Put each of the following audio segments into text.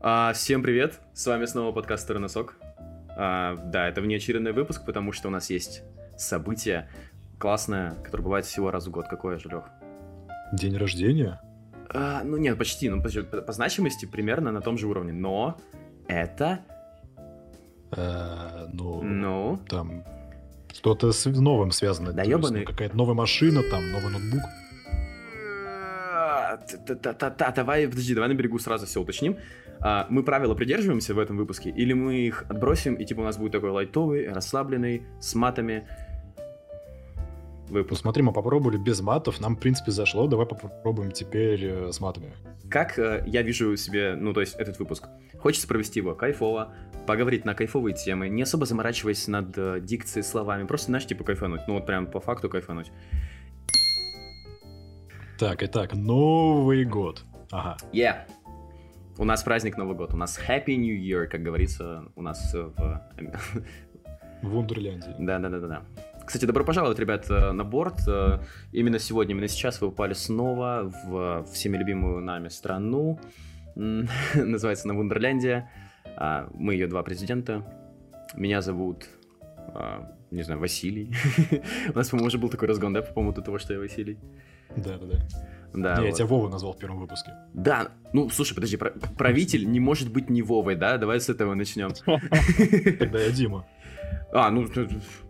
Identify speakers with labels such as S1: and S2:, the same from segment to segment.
S1: А, всем привет, с вами снова подкаст «Стороны сок». А, да, это внеочередной выпуск, потому что у нас есть событие классное, которое бывает всего раз в год. Какое же, Лех?
S2: День рождения?
S1: А, ну нет, почти, ну по, по значимости примерно на том же уровне, но это...
S2: Э, ну,
S1: Ну,
S2: там что-то с новым связано.
S1: Да
S2: есть, ну. Какая-то новая машина, там, новый ноутбук.
S1: Та-та-та-та, Давай, подожди, давай на берегу сразу все уточним. А, Мы правила придерживаемся в этом выпуске, или мы их отбросим, и типа у нас будет такой лайтовый, расслабленный, с матами
S2: Ну,
S1: выпуск.
S2: смотри, мы попробовали без матов, нам, в принципе, зашло. Давай попробуем теперь э, с матами.
S1: Как э, я вижу себе, ну, то есть этот выпуск? Хочется провести его кайфово, поговорить на кайфовые темы, не особо заморачиваясь над э, дикцией, словами, просто, знаешь, типа кайфануть, ну, вот прям по факту кайфануть.
S2: Так, итак, Новый год. Ага.
S1: Yeah! У нас праздник Новый год, у нас Happy New Year, как говорится у нас э, в...
S2: В Вундерляндии.
S1: Да-да-да-да. Кстати, добро пожаловать, ребят, э, на борт. Э, Именно сегодня, именно сейчас вы попали снова в всеми любимую нами страну. Называется она Вундерляндия. А, Мы ее два президента. Меня зовут, а, не знаю, Василий. У нас, по-моему, уже был такой разгон, да, по поводу того, что я Василий?
S2: Да-да-да.
S1: Да,
S2: Не, я
S1: вот.
S2: тебя Вова назвал в первом выпуске.
S1: Да, ну, слушай, подожди, про- правитель не может быть не Вовой, да? Давай с этого начнем.
S2: Тогда я Дима.
S1: А, ну,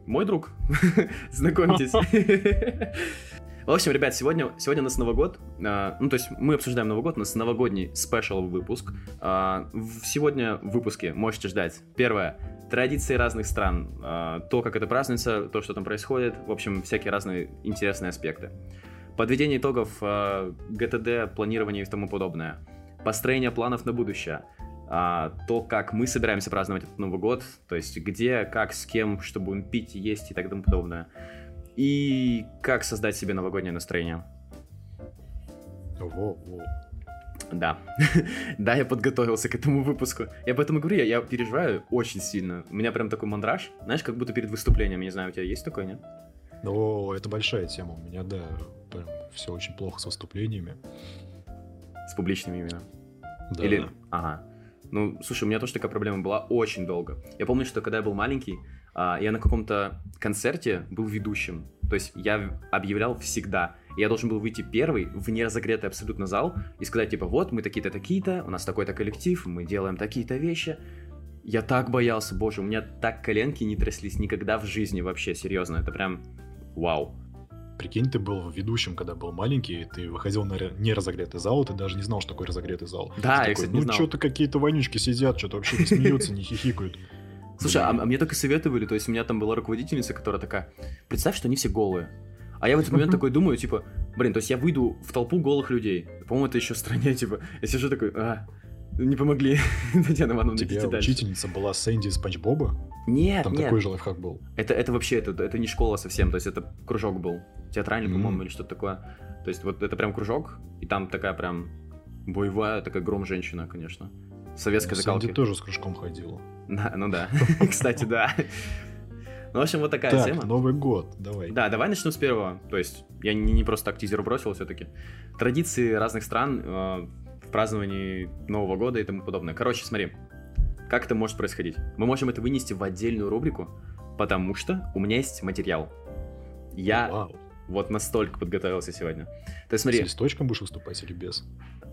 S1: мой друг. Знакомьтесь. В общем, ребят, сегодня, сегодня у нас Новый год. А, ну, то есть мы обсуждаем Новый год, у нас новогодний спешл выпуск. В- сегодня в выпуске можете ждать. Первое. Традиции разных стран. А, то, как это празднуется, то, что там происходит. В общем, всякие разные интересные аспекты. Подведение итогов а, ГТД, планирование и тому подобное. Построение планов на будущее. А, то, как мы собираемся праздновать этот Новый год, то есть где, как, с кем, что будем пить, есть и так тому подобное. И как создать себе новогоднее настроение.
S2: Во, во.
S1: Да. да, я подготовился к этому выпуску. Я поэтому говорю, я, я переживаю очень сильно. У меня прям такой мандраж. Знаешь, как будто перед выступлением. Я не знаю, у тебя есть такое, нет?
S2: О, это большая тема. У меня, да, прям все очень плохо с выступлениями.
S1: С публичными именно.
S2: Да,
S1: Или...
S2: да.
S1: Ага. Ну, слушай, у меня тоже такая проблема была очень долго. Я помню, что когда я был маленький, а, я на каком-то концерте был ведущим. То есть я объявлял всегда. Я должен был выйти первый в неразогретый абсолютно зал и сказать, типа, вот, мы такие-то, такие-то, у нас такой-то коллектив, мы делаем такие-то вещи. Я так боялся, боже, у меня так коленки не тряслись никогда в жизни вообще, серьезно. Это прям вау.
S2: Прикинь, ты был ведущим, когда был маленький, и ты выходил на ре- неразогретый зал, и ты даже не знал, что такое разогретый зал.
S1: Да,
S2: Ты
S1: я,
S2: такой,
S1: кстати, не
S2: ну что-то какие-то вонючки сидят, что-то вообще не смеются, не хихикают.
S1: Слушай, а, а мне только советовали, то есть у меня там была руководительница, которая такая, представь, что они все голые. А я в этот момент такой думаю, типа, блин, то есть я выйду в толпу голых людей. По-моему, это еще страннее, типа, я сижу такой, а, не помогли, Татьяна Ивановна, дальше.
S2: учительница была Сэнди из Спанч Боба?
S1: Нет,
S2: Там
S1: нет,
S2: такой же лайфхак был.
S1: это, это вообще, это, это не школа совсем, то есть это кружок был, театральный,
S2: М.
S1: по-моему, или что-то такое. То есть вот это прям кружок, и там такая прям боевая, такая гром женщина, конечно. Советской
S2: Ну,
S1: закалки.
S2: Сэнди тоже с кружком ходила.
S1: Да, ну да, кстати, да. Ну, в общем, вот такая
S2: Так,
S1: тема.
S2: Новый год, давай.
S1: Да, давай начнем с первого. То есть, я не, не просто так тизер бросил все-таки. Традиции разных стран э, в праздновании Нового года и тому подобное. Короче, смотри, как это может происходить. Мы можем это вынести в отдельную рубрику, потому что у меня есть материал. Я
S2: Вау.
S1: вот настолько подготовился сегодня. То есть,
S2: С
S1: смотри,
S2: листочком будешь выступать или без?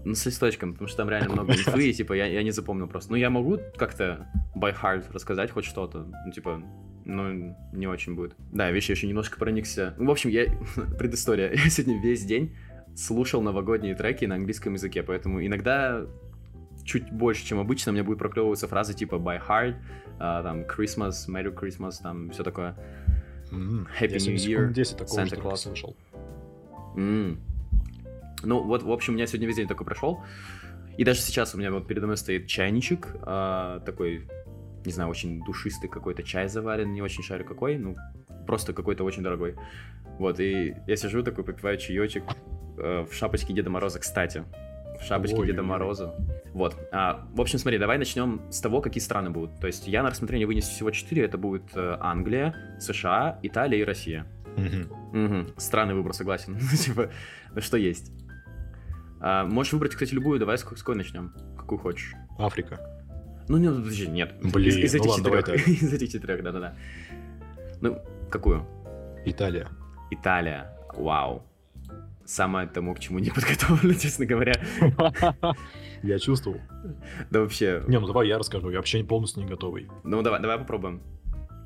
S1: ну, с листочком, потому что там реально много инфы, и, типа, я, я не запомнил просто. Ну, я могу как-то by heart рассказать хоть что-то, ну, типа, ну, не очень будет. Да, я еще немножко проникся. Ну, в общем, я... Предыстория. Я сегодня весь день слушал новогодние треки на английском языке, поэтому иногда чуть больше, чем обычно, у меня будет проклевываться фразы типа by heart, а, там, Christmas, Merry Christmas, там, все такое.
S2: М,
S1: Happy New Year,
S2: 10 такого
S1: Santa Claus.
S2: слышал.
S1: М. Ну, вот, в общем, у меня сегодня весь день такой прошел. И даже сейчас у меня вот передо мной стоит чайничек, а, такой, не знаю, очень душистый какой-то чай заварен, не очень шарю какой, ну, просто какой-то очень дорогой. Вот, и я сижу такой, попиваю чаечек э, в шапочке Деда Мороза, кстати. В шапочке
S2: Ой-ой-ой.
S1: Деда Мороза. Вот. А, в общем, смотри, давай начнем с того, какие страны будут. То есть я на рассмотрение вынесу всего четыре. Это будет э, Англия, США, Италия и Россия.
S2: Мгм.
S1: Угу. Странный выбор, согласен. Ну, типа, ну что есть. А, можешь выбрать, кстати, любую, давай с, с какой начнем? Какую хочешь.
S2: Африка.
S1: Ну, не, подожди, нет.
S2: Блин,
S1: из, из
S2: ну
S1: этих
S2: ладно, давай
S1: четырех. из этих четырех, да-да-да. Ну, какую?
S2: Италия.
S1: Италия. Вау. Самое тому, к чему не подготовлен, честно говоря.
S2: Я чувствовал.
S1: Да вообще.
S2: Не, ну давай я расскажу, я вообще полностью не готовый.
S1: Ну, давай, давай попробуем.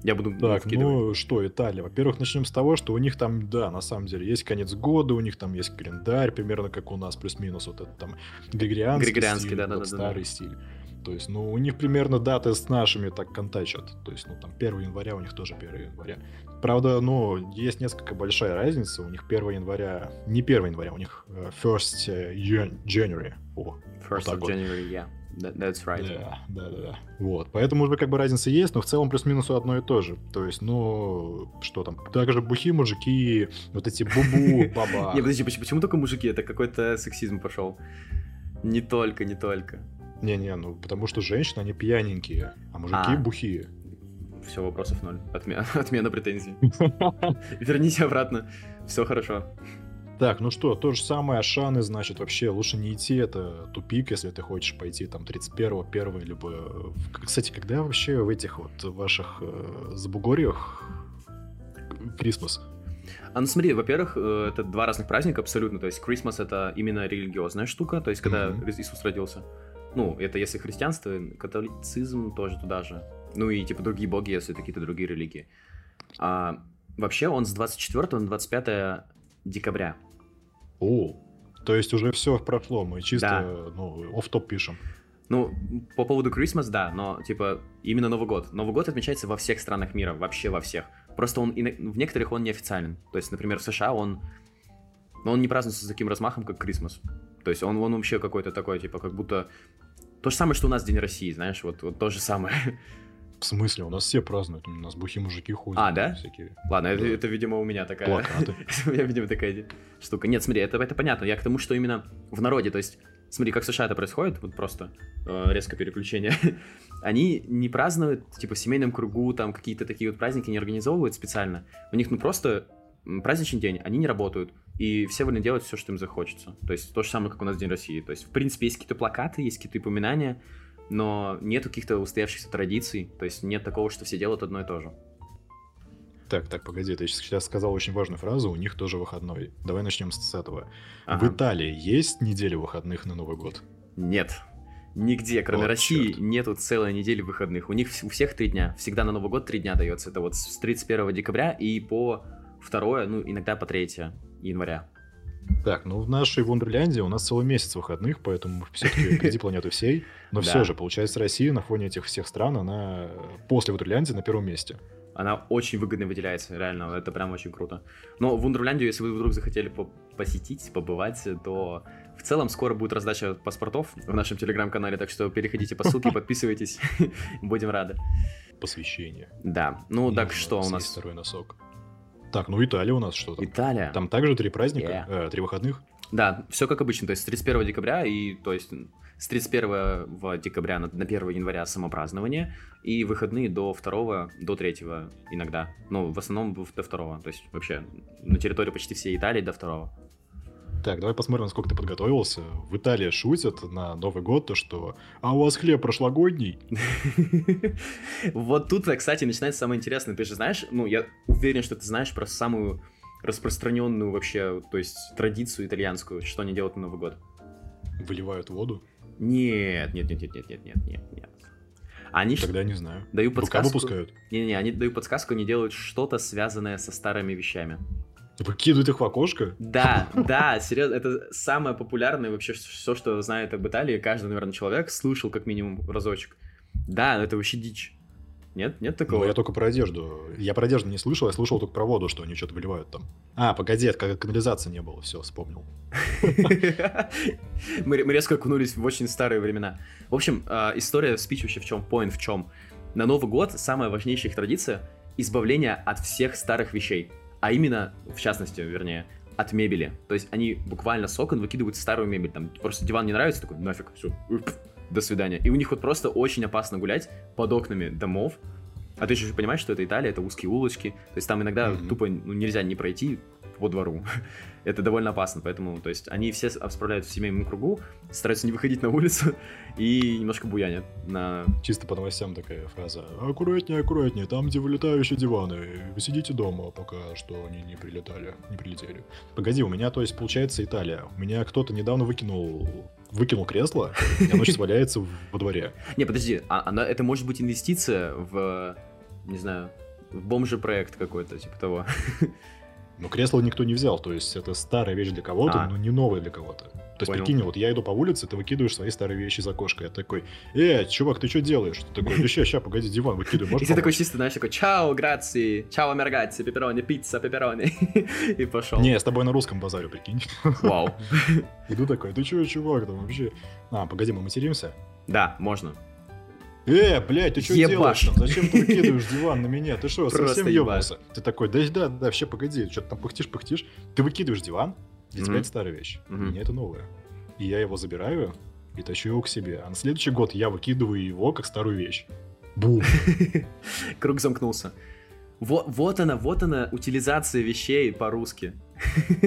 S1: Я буду
S2: Так, ну что, Италия. Во-первых, начнем с того, что у них там, да, на самом деле, есть конец года, у них там есть календарь, примерно как у нас, плюс-минус вот этот там григорианский,
S1: Григорианский,
S2: стиль,
S1: да-да-да-да.
S2: вот старый стиль. То есть, ну, у них примерно даты с нашими так контачат. То есть, ну, там 1 января у них тоже 1 января. Правда, ну, есть несколько большая разница. У них 1 января... Не 1 января, у них э, first э, Jan- January. О,
S1: First
S2: так
S1: of
S2: вот.
S1: January, yeah. That- that's right.
S2: да, да, да, да. Вот. Поэтому уже как бы разница есть, но в целом плюс-минус одно и то же. То есть, ну, что там, также бухи мужики, вот эти бубу, баба.
S1: Не, подожди, почему только мужики? Это какой-то сексизм пошел. Не только, не только.
S2: Не-не, ну, потому что женщины, они пьяненькие, а мужики
S1: А.
S2: бухие.
S1: Все, вопросов ноль. Отмена, отмена претензий. Верните обратно. Все хорошо.
S2: Так, ну что, то же самое, Ашаны, значит, вообще лучше не идти, это тупик, если ты хочешь пойти там 31-го, 1 либо... в- Кстати, когда вообще в этих вот ваших э, забугорьях Крисмас?
S1: А ну смотри, во-первых, э, это два разных праздника абсолютно. То есть Christmas это именно религиозная штука, то есть когда
S2: Мгм.
S1: Иисус родился. Ну, это если христианство, католицизм тоже туда же. Ну и типа другие боги, если это какие-то другие религии. А, вообще он с 24 на 25 декабря.
S2: О, то есть уже все прошло, мы чисто,
S1: Да.
S2: ну, оф-топ пишем.
S1: Ну, по поводу Christmas, да, но, типа, именно Новый год. Новый год отмечается во всех странах мира, вообще во всех. Просто он, в некоторых он неофициален. То есть, например, в США он, он не празднуется с таким размахом, как Christmas. То есть, он, он вообще какой-то такой, типа, как будто... То же самое, что у нас День России, знаешь, вот, вот то же самое.
S2: В смысле, у нас все празднуют, у нас бухие мужики ходят.
S1: А, да?
S2: Всякие
S1: Ладно, это,
S2: Да.
S1: это, видимо, у меня такая...
S2: плакаты.
S1: У меня, видимо, такая штука. Нет, смотри, это, это понятно. Я к тому, что именно в народе, то есть, смотри, как в США это происходит, вот просто э, резко переключение. Они не празднуют, типа, в семейном кругу, там, какие-то такие вот праздники не организовывают специально. У них, ну, просто праздничный день, они не работают. И все вольны делать все, что им захочется. То есть, то же самое, как у нас День России. То есть, в принципе, есть какие-то плакаты, есть какие-то упоминания, но нет каких-то устоявшихся традиций. То есть, нет такого, что все делают одно и то же.
S2: Так, так, погоди, ты сейчас сказал очень важную фразу, у них тоже выходной. Давай начнем с этого.
S1: Ага.
S2: В Италии есть неделя выходных на Новый год?
S1: Нет. Нигде, кроме
S2: Вот
S1: России,
S2: чёрт.
S1: нету целой недели выходных. У них у всех три дня. Всегда на Новый год три дня дается. Это вот с 31 декабря и по 2, ну, иногда по 3 января.
S2: Так, ну в нашей Вундерляндии у нас целый месяц выходных, поэтому все-таки впереди планеты всей. Но все же, получается, Россия на фоне этих всех стран, она после Вундерляндии на первом месте.
S1: Она очень выгодно выделяется, реально, это прям очень круто. Но Вундерляндию, если вы вдруг захотели по- посетить, побывать, то в целом скоро будет раздача паспортов в нашем телеграм-канале, так что переходите по ссылке, подписывайтесь, будем рады.
S2: Посвящение.
S1: Да, ну так что у нас?
S2: второй носок. Так, ну Италия у нас что там?
S1: Италия.
S2: Там также три праздника,
S1: Yeah.
S2: э, три выходных.
S1: Да, все как обычно, то есть с 31 декабря и, то есть с 31 декабря на, на 1 января самопразднование и выходные до 2, до 3 иногда. Ну, в основном до 2, то есть вообще на территории почти всей Италии до 2.
S2: Так, давай посмотрим, насколько ты подготовился. В Италии шутят на Новый год то, что «А у вас хлеб прошлогодний?»
S1: Вот тут, кстати, начинается самое интересное. Ты же знаешь, ну, я уверен, что ты знаешь про самую распространенную вообще, то есть традицию итальянскую, что они делают на Новый год.
S2: Выливают воду?
S1: Нет, нет, нет, нет, нет, нет, нет, нет, нет. Они
S2: Тогда не знаю.
S1: дают
S2: Рука
S1: подсказку.
S2: выпускают.
S1: Не-не, они дают подсказку, они делают что-то связанное со старыми вещами.
S2: Выкидывают их в окошко?
S1: Да, да, серьезно, это самое популярное вообще все, что знает об Италии. Каждый, наверное, человек слышал как минимум разочек. Да, это вообще дичь. Нет, нет
S2: Ну,
S1: такого.
S2: я только про одежду. Я про одежду не слышал, я слышал только про воду, что они что-то выливают там. А, погоди, это как канализации не было, все, вспомнил.
S1: мы, резко окунулись в очень старые времена. В общем, э, история спич вообще в чем, point в чем. На Новый год самая важнейшая их традиция — избавление от всех старых вещей. А именно, в частности, вернее, от мебели. То есть они буквально с окон выкидывают старую мебель. Там просто диван не нравится, такой, нафиг, все, до свидания. И у них вот просто очень опасно гулять под окнами домов. А ты же понимаешь, что это Италия, это узкие улочки. То есть там иногда
S2: Мгм.
S1: тупо ну, нельзя не пройти по двору. это довольно опасно, поэтому, то есть, они все справляются в семейном кругу, стараются не выходить на улицу и немножко буянят на...
S2: Чисто по новостям такая фраза. Аккуратнее, аккуратнее, там, где вылетающие диваны. Вы сидите дома, пока что они не прилетали, не прилетели. Погоди, у меня, то есть, получается Италия. У меня кто-то недавно выкинул выкинул кресло, и оно сейчас валяется во дворе.
S1: Не, подожди, а, она, это может быть инвестиция в, не знаю, в бомжи-проект какой-то, типа того.
S2: Но кресло никто не взял, то есть это старая вещь для кого-то,
S1: А.
S2: но не новая для кого-то. То есть,
S1: Понял.
S2: прикинь, вот я иду по улице, ты выкидываешь свои старые вещи за окошко. Я такой, э, чувак, ты что делаешь? Ты такой, ща, ща, погоди, диван выкидывай,
S1: И
S2: можешь
S1: ты такой
S2: помочь?»
S1: чисто, знаешь, такой, чао, граци, чао, мергаци, пепперони, пицца, пепперони. И пошел.
S2: Не, я с тобой на русском базарю, прикинь.
S1: Вау.
S2: Иду такой, ты чё, чувак, там вообще... А, погоди, мы материмся?
S1: Да, можно.
S2: Э, блядь, ты что делаешь там? Зачем ты выкидываешь диван на меня? Ты что, совсем ебался? Ты такой, да, да, да, вообще погоди, что ты там пыхтишь-пыхтишь. Ты выкидываешь диван, для тебя это старая вещь,
S1: Мгм.
S2: меня это новая. И я его забираю и тащу его к себе. А на следующий год я выкидываю его как старую вещь. Бум.
S1: Круг замкнулся. Вот, вот она, вот она, утилизация вещей по-русски.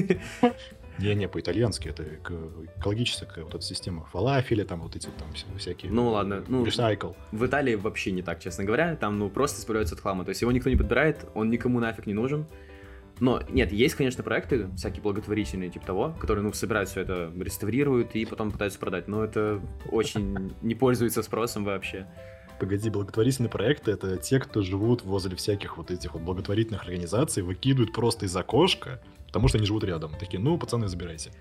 S2: Не-не, по-итальянски это эко- экологическая вот эта система. Фалафели, там вот эти там вся- всякие.
S1: Ну ладно, ну,
S2: Ресайкл.
S1: В Италии вообще не так, честно говоря. Там, ну, просто избавляются от хлама. То есть его никто не подбирает, он никому нафиг не нужен. Но, нет, есть, конечно, проекты, всякие благотворительные, типа того, которые, ну, собирают все это, реставрируют и потом пытаются продать. Но это очень не пользуется спросом вообще.
S2: Погоди, благотворительные проекты это те, кто живут возле всяких вот этих вот благотворительных организаций, выкидывают просто из окошка, потому что они живут рядом. Такие, ну, пацаны, забирайте.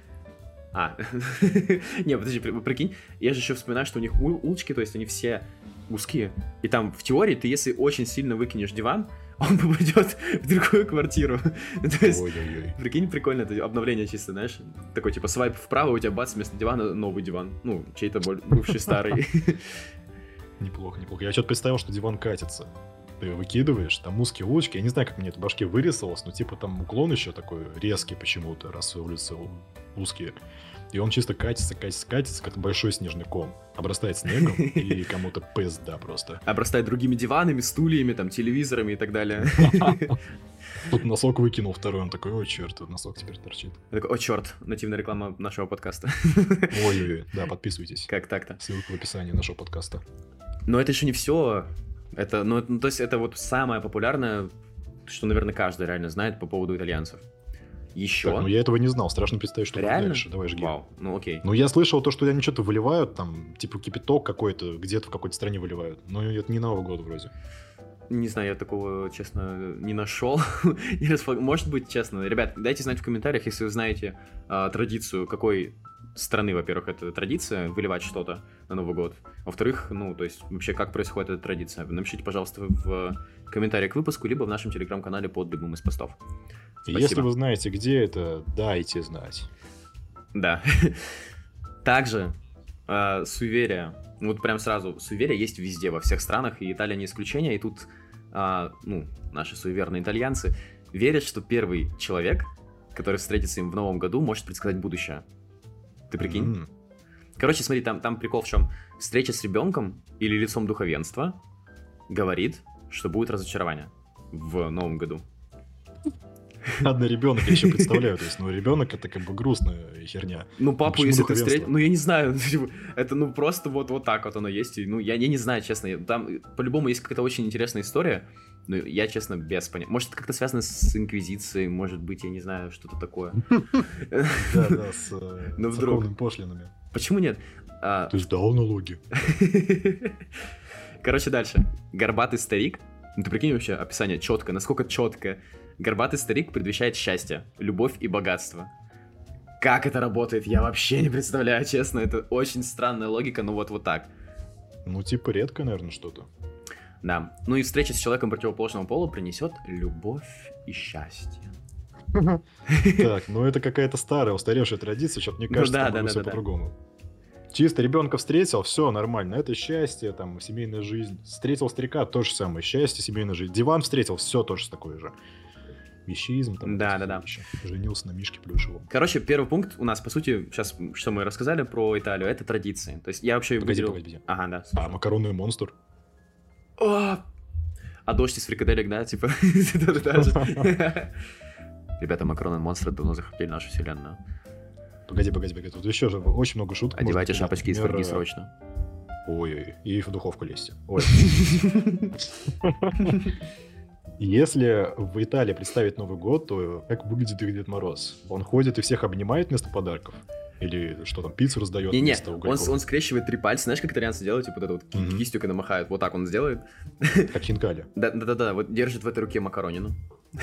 S1: А, не, подожди, при- прикинь, я же еще вспоминаю, что у них ул- улочки, то есть они все узкие. И там в теории ты, если очень сильно выкинешь диван, он попадет в другую квартиру. То есть
S2: Ой-ой-ой.
S1: Прикинь, прикольно, это обновление чисто, знаешь, такой типа свайп вправо, у тебя бац, вместо дивана новый диван, ну, чей-то бывший старый.
S2: Неплохо, неплохо. Я что-то представил, что диван катится. Ты выкидываешь, там узкие улочки. Я не знаю, как мне это в башке вырисовалось, но типа там уклон еще такой резкий почему-то, раз улицы узкие. И он чисто катится, катится, катится, как большой снежный ком. Обрастает снегом, и кому-то пизда просто.
S1: Обрастает другими диванами, стульями, там, телевизорами и так далее.
S2: Тут носок выкинул второй, он такой, ой, черт, носок теперь торчит.
S1: Я такой, о, черт, нативная реклама нашего подкаста.
S2: Ой-ой-ой, да, подписывайтесь.
S1: Как так-то?
S2: Ссылка в описании нашего подкаста.
S1: Но это еще не все. Это, ну, это- ну, то есть это вот самое популярное, что, наверное, каждый реально знает по поводу итальянцев. Еще.
S2: Так, ну я этого не знал, страшно представить, что будет
S1: Реально?
S2: дальше. Давай жги.
S1: Вау, ну окей.
S2: Ну, я слышал то, что они что-то выливают, там, типа кипяток какой-то, где-то в какой-то стране выливают. Но это не Новый год вроде.
S1: Не знаю, я такого, честно, не нашел. Может быть, честно. Ребят, дайте знать в комментариях, если вы знаете а, традицию, какой страны, во-первых, это традиция, выливать что-то на Новый год. Во-вторых, ну, то есть, вообще, как происходит эта традиция. Напишите, пожалуйста, в комментариях к выпуску, либо в нашем телеграм-канале под любым из постов. Спасибо.
S2: Если вы знаете, где это, дайте знать.
S1: Да. Также э, суеверия. Вот прям сразу, суеверия есть везде, во всех странах, и Италия не исключение. И тут, а, ну, наши суеверные итальянцы верят, что первый человек, который встретится им в новом году, может предсказать будущее. Ты прикинь?
S2: М,
S1: Короче, смотри, там, там прикол в чем? Встреча с ребенком или лицом духовенства говорит, что будет разочарование в новом году.
S2: Ладно, ребенок я еще представляю. То есть, ну, ребенок это как бы грустная херня.
S1: Ну, папу,
S2: почему
S1: если ты встретил... Ну, я не знаю, типа, это, ну, просто вот, вот так вот оно есть. И, ну, я, я не знаю, честно. Там, по-любому, есть какая-то очень интересная история. Но я, честно, без понятия. Может, это как-то связано с Инквизицией, может быть, я не знаю, что-то такое.
S2: Да, да, с э,
S1: Ну, вдруг.
S2: церковными пошлинами.
S1: Почему нет? А,
S2: Ты сдал налоги.
S1: Короче, дальше. Горбатый старик. Ну, ты прикинь вообще описание четко, насколько четко. Горбатый старик предвещает счастье, любовь и богатство. Как это работает, я вообще не представляю, честно. Это очень странная логика, но вот вот так.
S2: Ну, типа, редко, наверное, что-то.
S1: Да. Ну и встреча с человеком противоположного пола принесет любовь и счастье.
S2: Так, ну это какая-то старая, устаревшая традиция, что-то мне
S1: Ну
S2: кажется,
S1: да,
S2: там
S1: да, да,
S2: все
S1: да,
S2: по-другому. Чисто ребенка встретил, все нормально, это счастье, там, семейная жизнь. Встретил старика, то же самое, счастье, семейная жизнь. Диван встретил, все тоже такое же. Вещизм, там.
S1: Да, да, да.
S2: Женился на Мишке Плюшевом.
S1: Короче, первый пункт у нас, по сути, сейчас, что мы рассказали про Италию, это традиции. То есть я вообще
S2: Погоди,
S1: выделил-
S2: погоди.
S1: Ага, да.
S2: А, макаронный монстр?
S1: А, а дождь из фрикаделек, да, типа. Ребята, Макрон и монстры давно захватили нашу вселенную.
S2: Погоди, погоди, погоди. Тут еще же очень много шуток.
S1: Одевайте шапочки из фольги срочно.
S2: Ой-ой, и в духовку лезьте. Ой. Если в Италии представить Новый год, то как выглядит их Дед Мороз? Он ходит и всех обнимает вместо подарков? Или что там, пиццу раздает
S1: Не-не, он, он скрещивает три пальца, знаешь, как итальянцы делают, типа вот это вот mm-hmm. кистью, когда махают, вот так он сделает.
S2: Как хинкали.
S1: Да-да-да, вот держит в этой руке макаронину.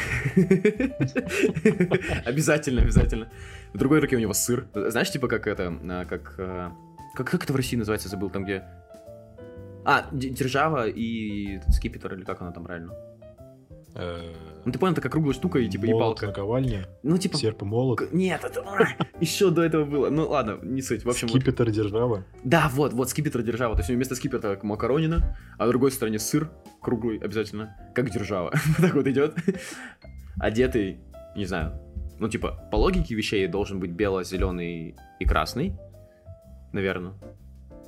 S1: Обязательно, обязательно. В другой руке у него сыр. Знаешь, типа как это, а, как... А, как, как это в России называется, забыл, там где... А, держава и скипетр, или как она там правильно? Э, ну ты понял, такая круглая штука и типа
S2: молот,
S1: и палка.
S2: наковальни,
S1: ну типа...
S2: серп и молот.
S1: Нет, это... Еще до этого было. Ну ладно, не суть. В общем,
S2: скипетр вот... держава.
S1: Да, вот, вот, скипетр держава. То есть вместо скипетра макаронина, а на другой стороне сыр круглый обязательно, как держава. так вот идет. Одетый, не знаю, ну типа, по логике вещей должен быть бело-зеленый и красный, наверное.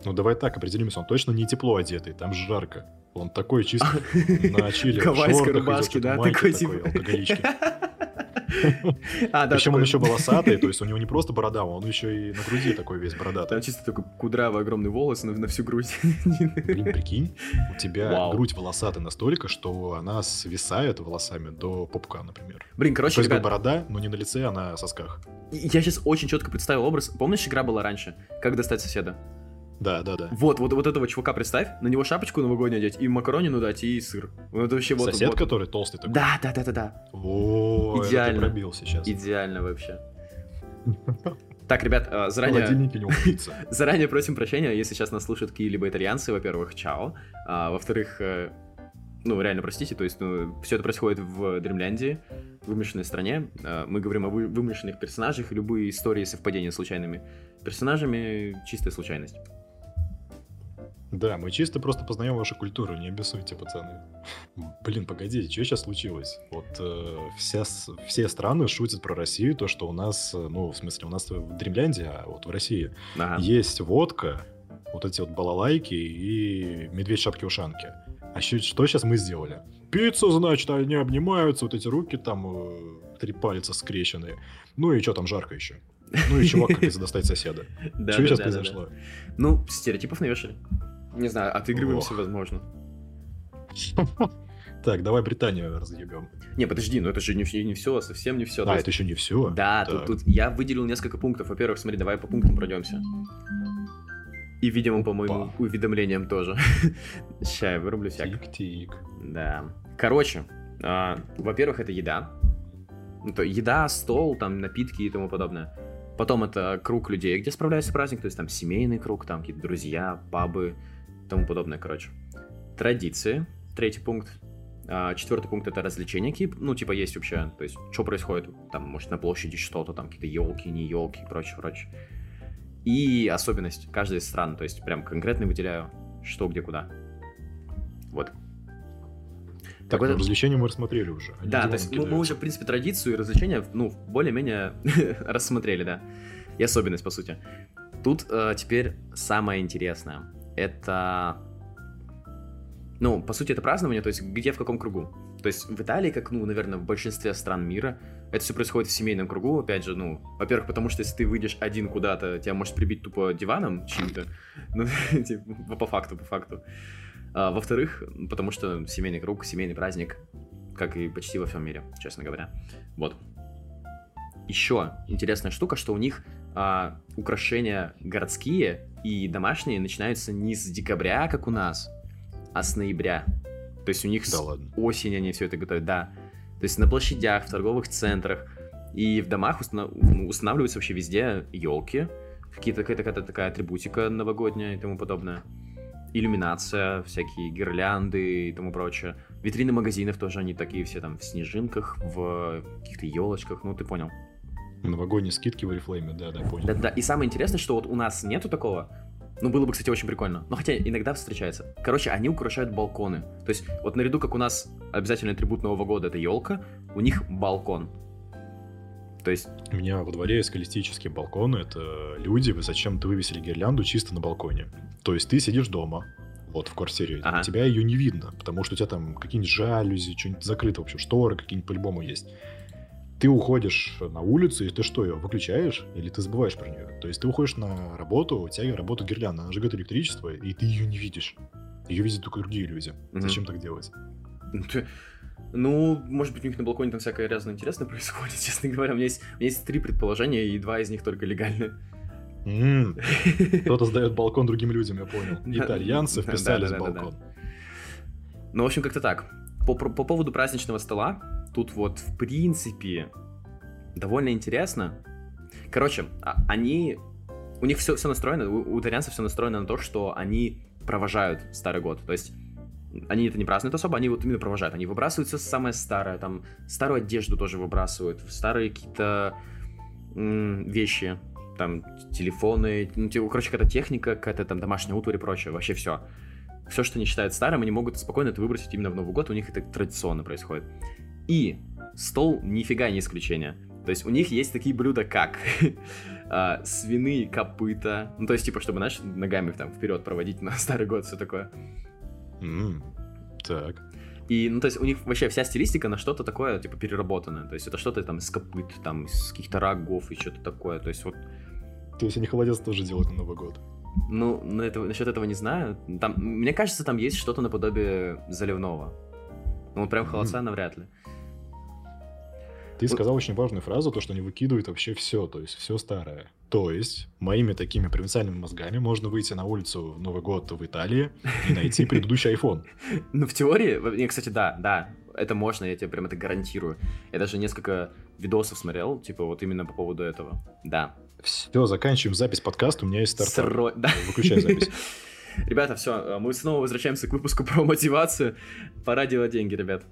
S2: Ну давай так определимся, он точно не тепло одетый, там жарко. Он такой чисто на чили.
S1: Гавайской рубашке, да?
S2: Такой, типа... алкоголички. А, да, Причем он еще волосатый, то есть у него не просто борода, он еще и на груди такой весь бородатый.
S1: Там чисто такой кудрявый огромный волос на, на всю грудь.
S2: Блин, прикинь, у тебя Вау. грудь волосатая настолько, что она свисает волосами до пупка, например.
S1: Блин, короче,
S2: То есть ребят... борода, но не на лице, а на сосках.
S1: Я сейчас очень четко представил образ. Помнишь, игра была раньше? Как достать соседа?
S2: Да, да, да.
S1: Вот, вот, вот этого чувака представь, на него шапочку новогоднюю одеть, и макаронину дать, и сыр. Вот это вообще вот.
S2: Сосед,
S1: вот.
S2: который толстый такой.
S1: Да, да, да, да, да.
S2: О,
S1: идеально.
S2: пробил сейчас.
S1: Идеально вообще. Так, ребят, а, заранее...
S2: не
S1: заранее просим прощения, если сейчас нас слушают какие-либо итальянцы, во-первых, чао. А, во-вторых, э, ну, реально простите, то есть, ну, все это происходит в Дремляндии, в вымышленной стране. А, мы говорим о вымышленных персонажах, любые истории совпадения с случайными персонажами — чистая случайность.
S2: Да, мы чисто просто познаем вашу культуру, не обессуйте, пацаны. Блин, погодите, что сейчас случилось? Вот э, вся, все страны шутят про Россию, то, что у нас, э, ну, в смысле, у нас в Дремлянде, а вот в России ага. есть водка, вот эти вот балалайки и медведь-шапки-ушанки. А что, что сейчас мы сделали? Пицца, значит, они обнимаются, вот эти руки там, э, три пальца скрещенные. Ну и что там жарко еще? Ну и чувак как достать соседа. Что сейчас произошло?
S1: Ну, стереотипов навешали. Не знаю, отыгрываемся, возможно.
S2: Так, давай Британию разъебем.
S1: Не, подожди, ну это же не, не все, совсем не все.
S2: А, это еще не все?
S1: Да, тут, тут я выделил несколько пунктов. Во-первых, смотри, давай по пунктам пройдемся. И, видимо, по моему уведомлениям тоже. Сейчас я вырублю всяк.
S2: Тик-тик.
S1: Да. Короче, а, во-первых, это еда. Ну, то еда, стол, там, напитки и тому подобное. Потом это круг людей, где справляется праздник, то есть там семейный круг, там какие-то друзья, пабы, тому подобное, короче. Традиции, третий пункт. А, четвертый пункт это развлечения, ну, типа, есть вообще, то есть, что происходит, там, может, на площади что-то, там, какие-то елки, не елки и прочее, прочее. И особенность каждой из стран, то есть, прям конкретно выделяю, что, где, куда. Вот.
S2: Так, ну, развлечения мы рассмотрели уже.
S1: да, то есть мы, мы уже, в принципе, традицию и развлечения, ну, более-менее рассмотрели, да. И особенность, по сути. Тут э, теперь самое интересное это... Ну, по сути, это празднование, то есть где, в каком кругу. То есть в Италии, как, ну, наверное, в большинстве стран мира, это все происходит в семейном кругу, опять же, ну, во-первых, потому что если ты выйдешь один куда-то, тебя может прибить тупо диваном чьим-то, ну, типа, по факту, по факту. А, во-вторых, потому что семейный круг, семейный праздник, как и почти во всем мире, честно говоря. Вот. Еще интересная штука, что у них а, украшения городские и домашние начинаются не с декабря, как у нас, а с ноября. То есть у них да с ладно. осени они все это готовят, да. То есть на площадях, в торговых центрах и в домах устанавливаются вообще везде елки, какие-то какая-то такая атрибутика новогодняя и тому подобное. Иллюминация, всякие гирлянды и тому прочее. Витрины магазинов тоже они такие все там в снежинках, в каких-то елочках, ну ты понял.
S2: Новогодние скидки в Oriflame, да, да, понял.
S1: Да-да, и самое интересное, что вот у нас нету такого, ну, было бы, кстати, очень прикольно. Но хотя иногда встречается. Короче, они украшают балконы. То есть, вот наряду, как у нас обязательный атрибут Нового года это елка, у них балкон. То есть...
S2: У меня во дворе есть скалистические балконы. Это люди, вы зачем-то вывесили гирлянду чисто на балконе. То есть ты сидишь дома, вот в квартире,
S1: Ага.
S2: тебя ее не видно, потому что у тебя там какие-нибудь жалюзи, что-нибудь закрыто вообще, шторы какие-нибудь по-любому есть. Ты уходишь на улицу, и ты что, ее выключаешь, или ты забываешь про нее? То есть ты уходишь на работу, у тебя работа гирлянда, она жгет электричество, и ты ее не видишь. Ее видят только другие люди.
S1: Мгм.
S2: Зачем так делать?
S1: Ну, Ну, может быть, у них на балконе там всякое разное интересное происходит, честно говоря. У меня есть, у меня есть три предположения, и два из них только легальные.
S2: М, Кто-то сдает балкон другим людям, я понял. Итальянцы вписались в балкон.
S1: Ну, в общем, как-то так. По поводу праздничного стола, тут вот, в принципе, довольно интересно. Короче, а- они... У них все, все настроено, у, у итальянцев все настроено на то, что они провожают Старый год. То есть они это не празднуют особо, они вот именно провожают. Они выбрасывают все самое старое, там, старую одежду тоже выбрасывают, старые какие-то вещи, там, телефоны, ну, типа, короче, какая-то техника, какая-то там домашняя утварь и прочее, вообще все. Все, что они считают старым, они могут спокойно это выбросить именно в Новый год, у них это традиционно происходит. И стол нифига не исключение. То есть у них есть такие блюда, как а, свиные копыта, ну, то есть, типа, чтобы, знаешь, ногами там вперед проводить на Старый год, все такое.
S2: Так.
S1: И, ну, то есть, у них вообще вся стилистика на что-то такое, типа, переработанное. То есть, это что-то там из копыт, там, из каких-то рогов и что-то такое. То есть, вот,
S2: То есть они холодец тоже делают на Новый год.
S1: ну, на это, насчет этого не знаю. Там, мне кажется, там есть что-то наподобие заливного. Ну, вот прям холодца навряд ли.
S2: Ты сказал очень важную фразу, то, что они выкидывают вообще все, то есть все старое. То есть, моими такими провинциальными мозгами можно выйти на улицу в Новый год в Италии и найти предыдущий iPhone.
S1: Ну, в теории, кстати, да, да, это можно, я тебе прям это гарантирую. Я даже несколько видосов смотрел, типа, вот именно по поводу этого. Да.
S2: Все, заканчиваем запись подкаста, у меня есть стартап.
S1: Сро- да.
S2: Выключай запись.
S1: Ребята, все, мы снова возвращаемся к выпуску про мотивацию. Пора делать деньги, ребят.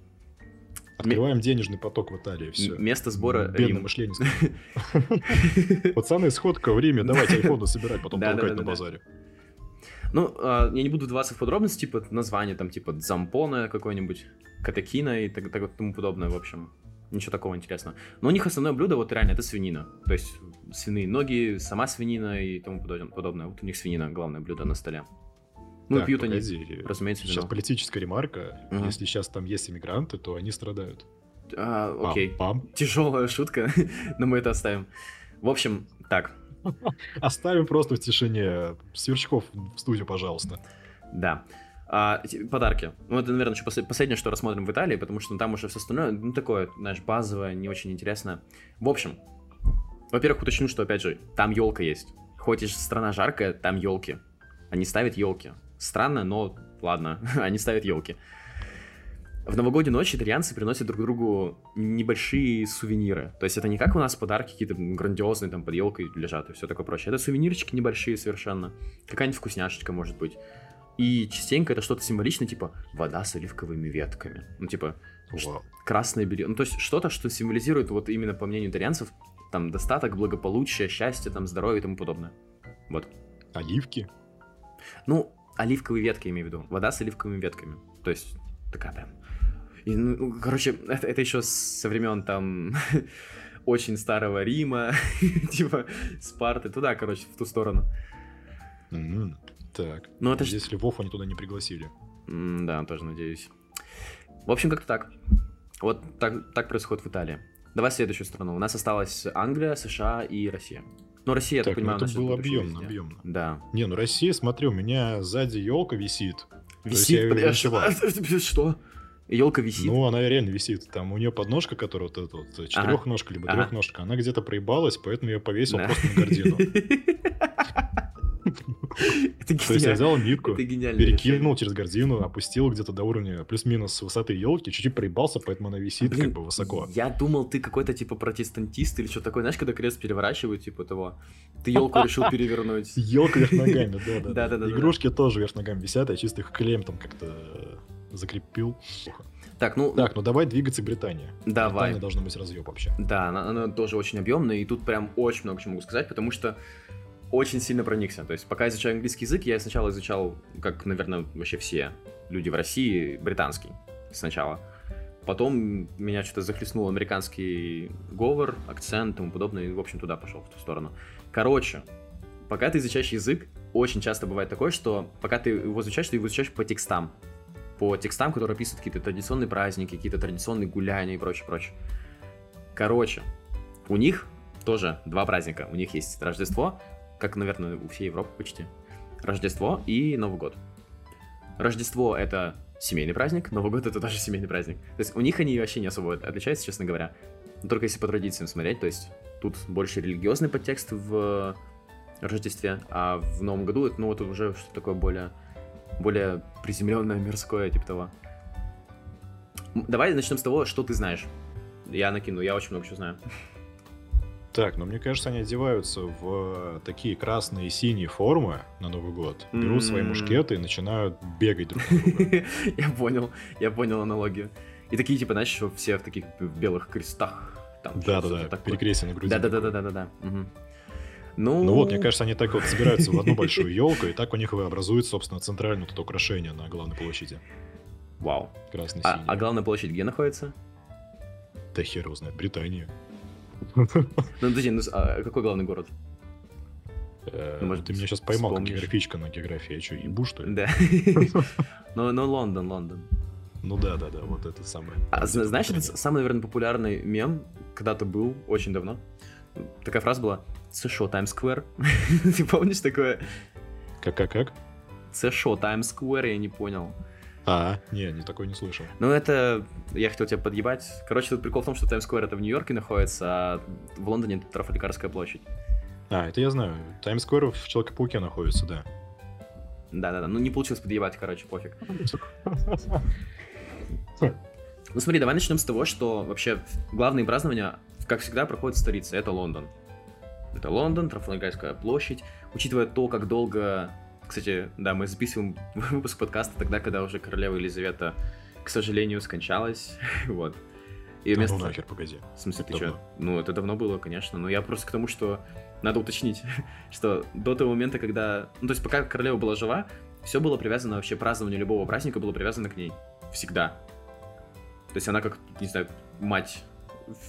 S2: Открываем денежный поток в Италии, все.
S1: Место сбора
S2: Бедное
S1: Рим.
S2: мышление. Пацаны, сходка в Риме, давайте айфоны собирать, потом толкать на базаре.
S1: Ну, а, я не буду вдаваться в подробности, типа название, там, типа Дзампона какой-нибудь, Катакина и так, так тому подобное, в общем. Ничего такого интересного. Но у них основное блюдо, вот реально, это свинина. То есть свиные ноги, сама свинина и тому подоб- подобное. Вот у них свинина главное блюдо на столе. Ну,
S2: Так,
S1: пьют они,
S2: погоди.
S1: разумеется,
S2: Сейчас
S1: вино.
S2: политическая ремарка.
S1: Мгм.
S2: Если сейчас там есть иммигранты, то они страдают.
S1: А, окей.
S2: Пам-пам.
S1: Тяжелая шутка, но мы это оставим. В общем, так,
S2: Оставим просто в тишине. Сверчков в студию, пожалуйста.
S1: Да. А, подарки. Ну, это, наверное, еще после- последнее, что рассмотрим в Италии, потому что там уже все остальное, ну, такое, знаешь, базовое, не очень интересно. В общем, во-первых, уточню, что, опять же, там елка есть. Хоть и страна жаркая, там елки. Они ставят елки. Странно, но ладно, они ставят елки. В новогоднюю ночь итальянцы приносят друг другу небольшие сувениры. То есть это не как у нас подарки какие-то грандиозные, там под елкой лежат и все такое прочее. Это сувенирчики небольшие совершенно. Какая-нибудь вкусняшечка может быть. И частенько это что-то символичное, типа вода с оливковыми ветками. Ну, типа, красное белье. Ну, то есть что-то, что символизирует, вот именно по мнению итальянцев, там, достаток, благополучие, счастье, там, здоровье и тому подобное. Вот.
S2: Оливки.
S1: Ну, оливковые ветки, имею в виду. Вода с оливковыми ветками. То есть, такая прям... И, ну, ну, короче, это, это еще со времен там очень старого Рима, типа Спарты, туда, короче, в ту сторону.
S2: М, Так.
S1: Ну, это ж-
S2: Если Вов они туда не пригласили.
S1: М, Да, тоже надеюсь. В общем, как-то так. Вот так, так происходит в Италии. Давай следующую страну. У нас осталась Англия, США и Россия. Ну, Россия, я так,
S2: Так, ну
S1: понимаю,
S2: это
S1: у нас
S2: было объемно, объемно.
S1: Да.
S2: Не, ну Россия, смотри, у меня сзади елка висит.
S1: Висит, подожди,
S2: вышиваю.
S1: что? Елка висит?
S2: Ну, она реально висит. Там у нее подножка, которая вот эта вот четырехножка, либо
S1: Ага.
S2: трехножка, она где-то проебалась, поэтому я повесил
S1: Да.
S2: просто на гордину.
S1: Это
S2: То есть я взял нитку, перекинул через гордину, опустил где-то до уровня плюс-минус высоты елки, чуть-чуть проебался, поэтому она висит как бы высоко.
S1: Я думал, ты какой-то типа протестантист или что такое. Знаешь, когда крест переворачивают, типа того. Ты елку решил перевернуть.
S2: Елка вверх ногами, да, да,
S1: Да-да-да-да.
S2: Игрушки тоже вверх ногами висят, я чисто их клеем там как-то закрепил. Плохо.
S1: Так, ну,
S2: Так, ну давай двигаться к Британии.
S1: давай.
S2: Британия должна быть разъеб вообще.
S1: Да, она, она тоже очень объемная, и тут прям очень много чего могу сказать, потому что очень сильно проникся. То есть, пока я изучаю английский язык, я сначала изучал, как, наверное, вообще все люди в России, британский сначала. Потом меня что-то захлестнул американский говор, акцент и тому подобное, и, в общем, туда пошел, в ту сторону. Короче, пока ты изучаешь язык, очень часто бывает такое, что пока ты его изучаешь, ты его изучаешь по текстам. По текстам, которые описывают какие-то традиционные праздники, какие-то традиционные гуляния и прочее, прочее. Короче, у них тоже два праздника. У них есть Рождество, как, наверное, у всей Европы почти. Рождество и Новый год. Рождество — это семейный праздник, Новый год — это тоже семейный праздник. То есть у них они вообще не особо отличаются, честно говоря. Но только если по традициям смотреть, то есть тут больше религиозный подтекст в Рождестве, а в Новом году это, ну, вот уже что-то такое более, более приземленное, мирское, типа того. Давай начнем с того, что ты знаешь. Я накину, я очень много чего знаю.
S2: Так, но мне кажется, они одеваются в такие красные и синие формы на Новый год, берут свои мушкеты и начинают бегать друг друга.
S1: Я понял, я понял аналогию. И такие, типа, знаешь, все в таких белых крестах.
S2: Да-да-да, перекрестие на груди.
S1: Да-да-да-да-да.
S2: Ну... ну вот, мне кажется, они так вот собираются в одну большую елку, и так у них и образуется, собственно, центральное это украшение на главной площади.
S1: Вау.
S2: Красный
S1: а, а главная площадь где находится?
S2: Да хер его знает, Британия.
S1: Ну, подожди, ну а какой главный город?
S2: Э, ну, может, ты меня сейчас поймал как географичка на географии. Я что, ебу, что ли?
S1: Да. Ну, Лондон, Лондон.
S2: Ну да, да, да, вот это самое.
S1: А знаешь, это самый, наверное, популярный мем когда-то был, очень давно. Такая фраза была США Times Square. Ты помнишь такое?
S2: Как-как-как?
S1: США Times Square, я не понял.
S2: А, не, не такой не слышал.
S1: Ну, это... Я хотел тебя подъебать. Короче, тут прикол в том, что Times Square это в Нью-Йорке находится, а в Лондоне это Трафалгарская площадь.
S2: А, это я знаю. Times Square в Человеке-пауке находится, да.
S1: Да-да-да, ну не получилось подъебать, короче, пофиг. Ну смотри, давай начнем с того, что вообще главные празднования, как всегда, проходят в столице. Это Лондон. Это Лондон, Трафалгарская площадь. Учитывая то, как долго... Кстати, да, мы записываем выпуск подкаста тогда, когда уже королева Елизавета, к сожалению, скончалась. вот.
S2: И вместо... Ну нахер, погоди.
S1: В смысле, ты что? Ну, это давно было, конечно. Но я просто к тому, что надо уточнить, что до того момента, когда... Ну, то есть пока королева была жива, все было привязано, вообще празднование любого праздника было привязано к ней. Всегда. То есть она как, не знаю, мать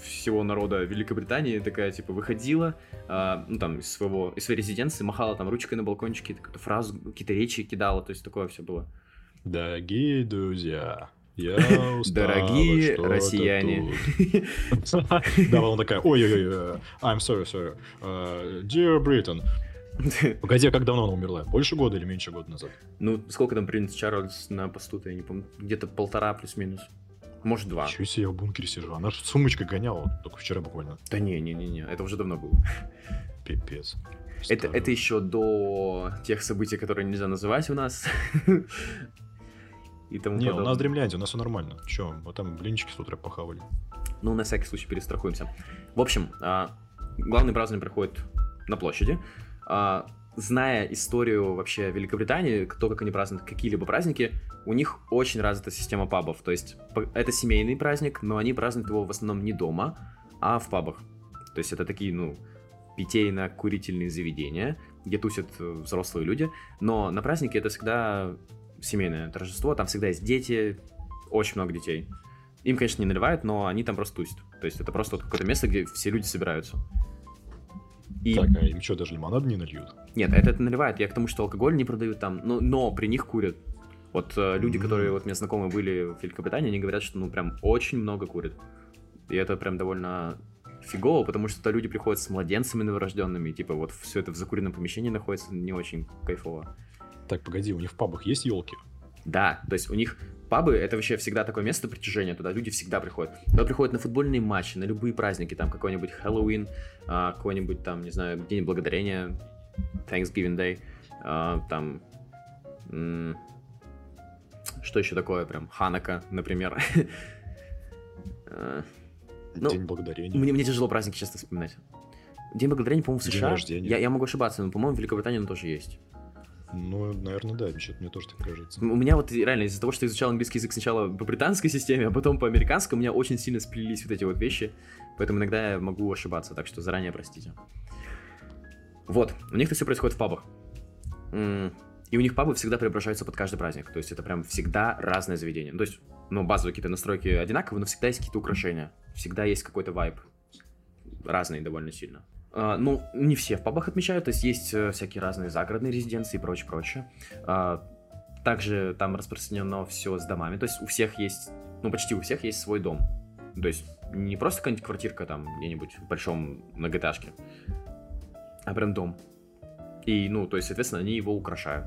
S1: всего народа Великобритании такая, типа, выходила, э, ну, там, из своего, из своей резиденции, махала там ручкой на балкончике, какую-то фразу, какие-то речи кидала, то есть такое все было.
S2: Дорогие друзья, я устала,
S1: Дорогие россияне.
S2: Да, он такая, ой-ой-ой, I'm sorry, sorry. Uh, dear Britain. Погоди, а как давно она умерла? Больше года или меньше года назад?
S1: Ну, сколько там принц Чарльз на посту-то, я не помню. Где-то полтора плюс-минус. Может, два.
S2: Чего себе я в бункере сижу? Она же сумочкой гоняла, только вчера буквально.
S1: Да не, не, не, не, это уже давно было.
S2: Пипец.
S1: Это, это еще до тех событий, которые нельзя называть у нас.
S2: И тому не, подобное. у нас Дремляндия, у нас все нормально. Че, вот там блинчики с утра похавали.
S1: Ну, на всякий случай перестрахуемся. В общем, а, главный праздник проходит на площади. Зная историю вообще Великобритании, то, как они празднуют какие-либо праздники, у них очень развита система пабов. То есть это семейный праздник, но они празднуют его в основном не дома, а в пабах. То есть это такие, ну, питейно-курительные заведения, где тусят э, взрослые люди. Но на празднике это всегда семейное торжество, там всегда есть дети, очень много детей. Им, конечно, не наливают, но они там просто тусят. То есть это просто вот какое-то место, где все люди собираются.
S2: И... Так, а им что, даже лимонад не нальют?
S1: Нет, это, это наливают. Я к тому, что алкоголь не продают там, но, но при них курят. Вот э, люди, mm-hmm. которые вот мне знакомые были в Великобритании, они говорят, что ну прям очень много курят. И это прям довольно фигово, потому что туда люди приходят с младенцами новорожденными, и, типа вот все это в закуренном помещении находится не очень кайфово.
S2: Так, погоди, у них в пабах есть елки?
S1: Да, то есть у них пабы это вообще всегда такое место притяжения, туда люди всегда приходят. Туда приходят на футбольные матчи, на любые праздники, там какой-нибудь Хэллоуин, а, какой-нибудь там, не знаю, День Благодарения, Thanksgiving Day, а, там... что еще такое прям? Ханака, например.
S2: А, ну, День Благодарения.
S1: Мне, мне тяжело праздники часто вспоминать. День Благодарения, по-моему, в США. Я, я могу ошибаться, но, по-моему, в Великобритании он тоже есть.
S2: Ну, наверное, да, что-то мне тоже так кажется.
S1: У меня вот реально из-за того, что изучал английский язык сначала по британской системе, а потом по американскому, у меня очень сильно сплелись вот эти вот вещи, поэтому иногда я могу ошибаться, так что заранее простите. Вот, у них это все происходит в пабах. И у них пабы всегда преображаются под каждый праздник. То есть это прям всегда разное заведение. То есть, ну, базовые какие-то настройки одинаковые, но всегда есть какие-то украшения. Всегда есть какой-то вайб. Разный довольно сильно. А, ну, не все в пабах отмечают, то есть есть э, всякие разные загородные резиденции и прочее, прочее. А, также там распространено все с домами, то есть у всех есть, ну, почти у всех есть свой дом. То есть не просто какая-нибудь квартирка там где-нибудь в большом многоэтажке, а прям дом. И, ну, то есть, соответственно, они его украшают.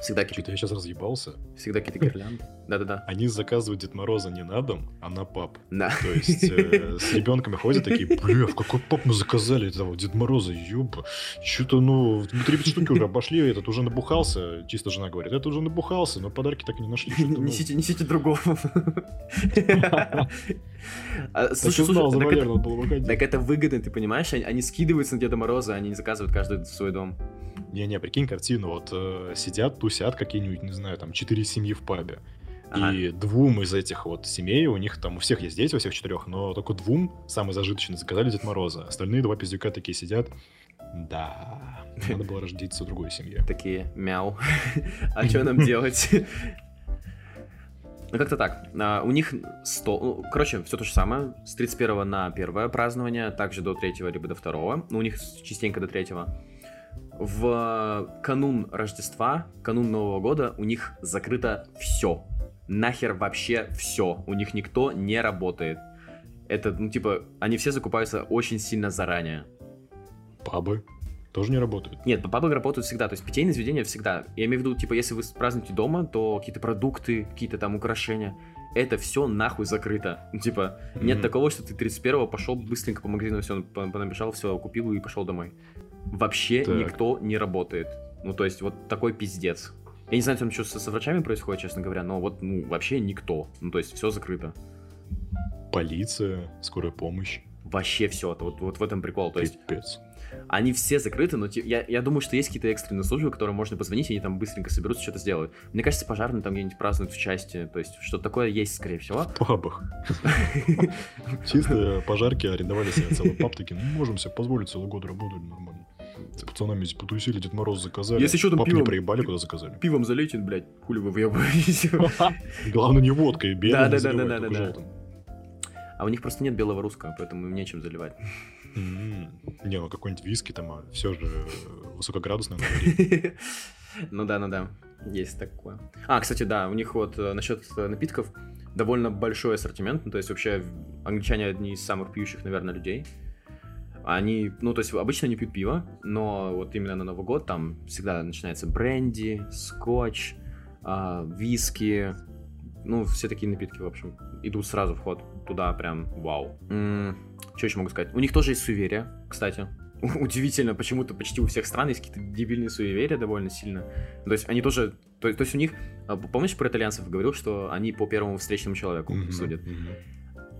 S2: Всегда какие-то... Что-то я сейчас разъебался.
S1: Всегда какие-то гирлянды. Да-да-да.
S2: Они заказывают Дед Мороза не на дом, а на пап.
S1: Да.
S2: То есть э, с ребенками ходят такие, бля, в какой пап мы заказали этого Дед Мороза, ёба. Что-то, ну, три штуки уже обошли, этот уже набухался. Чисто жена говорит, это уже набухался, но подарки так и не нашли.
S1: Несите, несите другого.
S2: А, слушай, слушай,
S1: так это выгодно, ты понимаешь? Они скидываются на Деда Мороза, они не заказывают каждый свой дом.
S2: Не-не, прикинь картину, вот э, сидят, тусят какие-нибудь, не знаю, там, четыре семьи в пабе. Ага. И двум из этих вот семей, у них там у всех есть дети, у всех четырех, но только двум, самые зажиточные, заказали Дед Мороза. Остальные два пиздюка такие сидят. Да, надо было рождиться в другой семье.
S1: Такие, мяу. А что нам делать? Ну, как-то так. А, у них 100... Ну, короче, все то же самое. С 31 на первое празднование, также до 3 либо до 2. Ну, у них частенько до 3 в канун Рождества, канун Нового года у них закрыто все. Нахер вообще все. У них никто не работает. Это, ну, типа, они все закупаются очень сильно заранее.
S2: Пабы тоже не работают?
S1: Нет, пабы работают всегда, то есть питейные заведения всегда. Я имею в виду, типа, если вы празднуете дома, то какие-то продукты, какие-то там украшения, это все нахуй закрыто. Ну, типа, mm-hmm. нет такого, что ты 31-го пошел быстренько по магазину, все, понабежал, все, купил и пошел домой вообще так. никто не работает. Ну, то есть, вот такой пиздец. Я не знаю, там что с, врачами происходит, честно говоря, но вот, ну, вообще никто. Ну, то есть, все закрыто.
S2: Полиция, скорая помощь.
S1: Вообще все, вот, вот в этом прикол. То есть,
S2: Пипец.
S1: Они все закрыты, но я, я думаю, что есть какие-то экстренные службы, которые можно позвонить, и они там быстренько соберутся, что-то сделают. Мне кажется, пожарные там где-нибудь празднуют в части, то есть что-то такое есть, скорее всего.
S2: В пабах. Чисто пожарки арендовали себе целый паб, такие, ну, можем себе позволить целый год работать нормально. Пацанами здесь потусили, Дед Мороз заказали.
S1: Если что, там
S2: Пап
S1: пивом...
S2: не проебали, куда заказали.
S1: Пивом залейте, блядь, хули вы въебаетесь.
S2: Главное, не водкой, белым
S1: да, да, да, да, да, А у них просто нет белого русского, поэтому им нечем заливать.
S2: Не, ну какой-нибудь виски там, а все же высокоградусное.
S1: Ну да, ну да, есть такое. А, кстати, да, у них вот э, насчет э, напитков довольно большой ассортимент, ну, то есть вообще англичане одни из самых пьющих, наверное, людей. Они, ну, то есть обычно не пьют пиво, но вот именно на Новый год там всегда начинается бренди, скотч, э, виски, ну, все такие напитки, в общем, идут сразу в ход. Туда прям вау. М-м, что еще могу сказать? У них тоже есть суеверия, кстати. Удивительно, почему-то почти у всех стран есть какие-то дебильные суеверия довольно сильно. То есть они тоже... То, то есть у них... А, помнишь про итальянцев говорил, что они по первому встречному человеку mm-hmm, судят? Mm-hmm.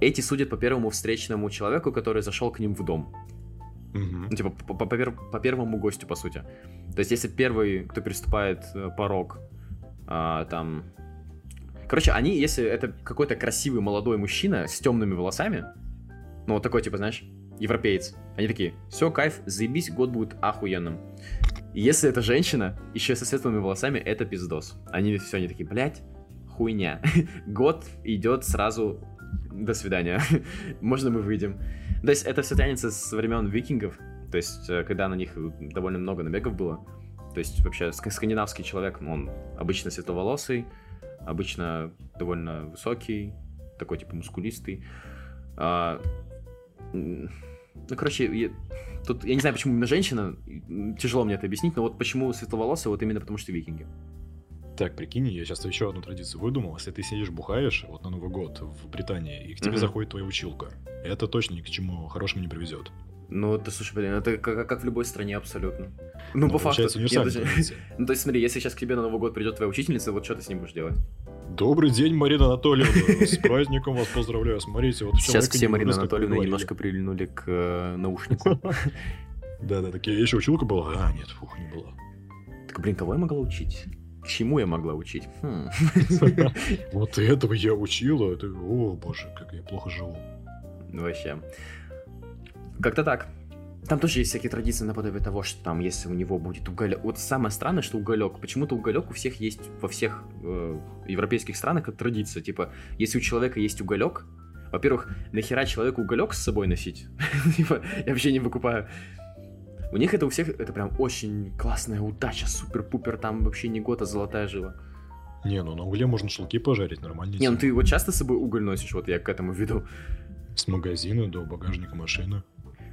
S1: Эти судят по первому встречному человеку, который зашел к ним в дом.
S2: Mm-hmm.
S1: Ну, типа, по, по, по, первому гостю, по сути. То есть, если первый, кто переступает э, порог, а, там... Короче, они, если это какой-то красивый молодой мужчина с темными волосами, ну, вот такой, типа, знаешь, европеец. Они такие, все, кайф, заебись, год будет охуенным. Если это женщина, еще со светлыми волосами, это пиздос. Они все, они такие, блядь, хуйня. год идет сразу до свидания. Можно мы выйдем. То есть это все тянется с времен викингов. То есть, э, когда на них довольно много набегов было. То есть, вообще, скандинавский человек, он обычно светловолосый, обычно довольно высокий, такой, типа, мускулистый. А, ну, короче, я, тут я не знаю, почему именно женщина, тяжело мне это объяснить, но вот почему светловолосые, вот именно потому что викинги.
S2: Так, прикинь, я сейчас еще одну традицию выдумал. Если ты сидишь бухаешь вот на Новый год в Британии, и к тебе mm-hmm. заходит твоя училка, это точно ни к чему хорошему не привезет.
S1: Ну, это, слушай, блин, это как, как в любой стране абсолютно. Ну, ну по факту. Даже... ну, то есть, смотри, если сейчас к тебе на Новый год придет твоя учительница, вот что ты с ним будешь делать?
S2: Добрый день, Марина Анатольевна. С праздником вас поздравляю. Смотрите, вот
S1: Сейчас все Марина Анатольевна немножко прильнули к э, наушнику.
S2: Да-да, такие еще училка была? А, нет, фух, не была.
S1: Так, блин, кого я могла учить? Чему я могла учить? Хм.
S2: Вот этого я учила. О, боже, как я плохо живу.
S1: Вообще. Как-то так. Там тоже есть всякие традиции наподобие того, что там, если у него будет уголек... Вот самое странное, что уголек. Почему-то уголек у всех есть во всех э, европейских странах как традиция. Типа, если у человека есть уголек, Во-первых, нахера человеку уголек с собой носить? Типа, я вообще не выкупаю. У них это у всех, это прям очень классная удача, супер-пупер, там вообще не год, а золотая жила.
S2: Не, ну на угле можно шелки пожарить, нормально.
S1: Не, ну ты вот часто с собой уголь носишь, вот я к этому веду.
S2: С магазина до багажника машины.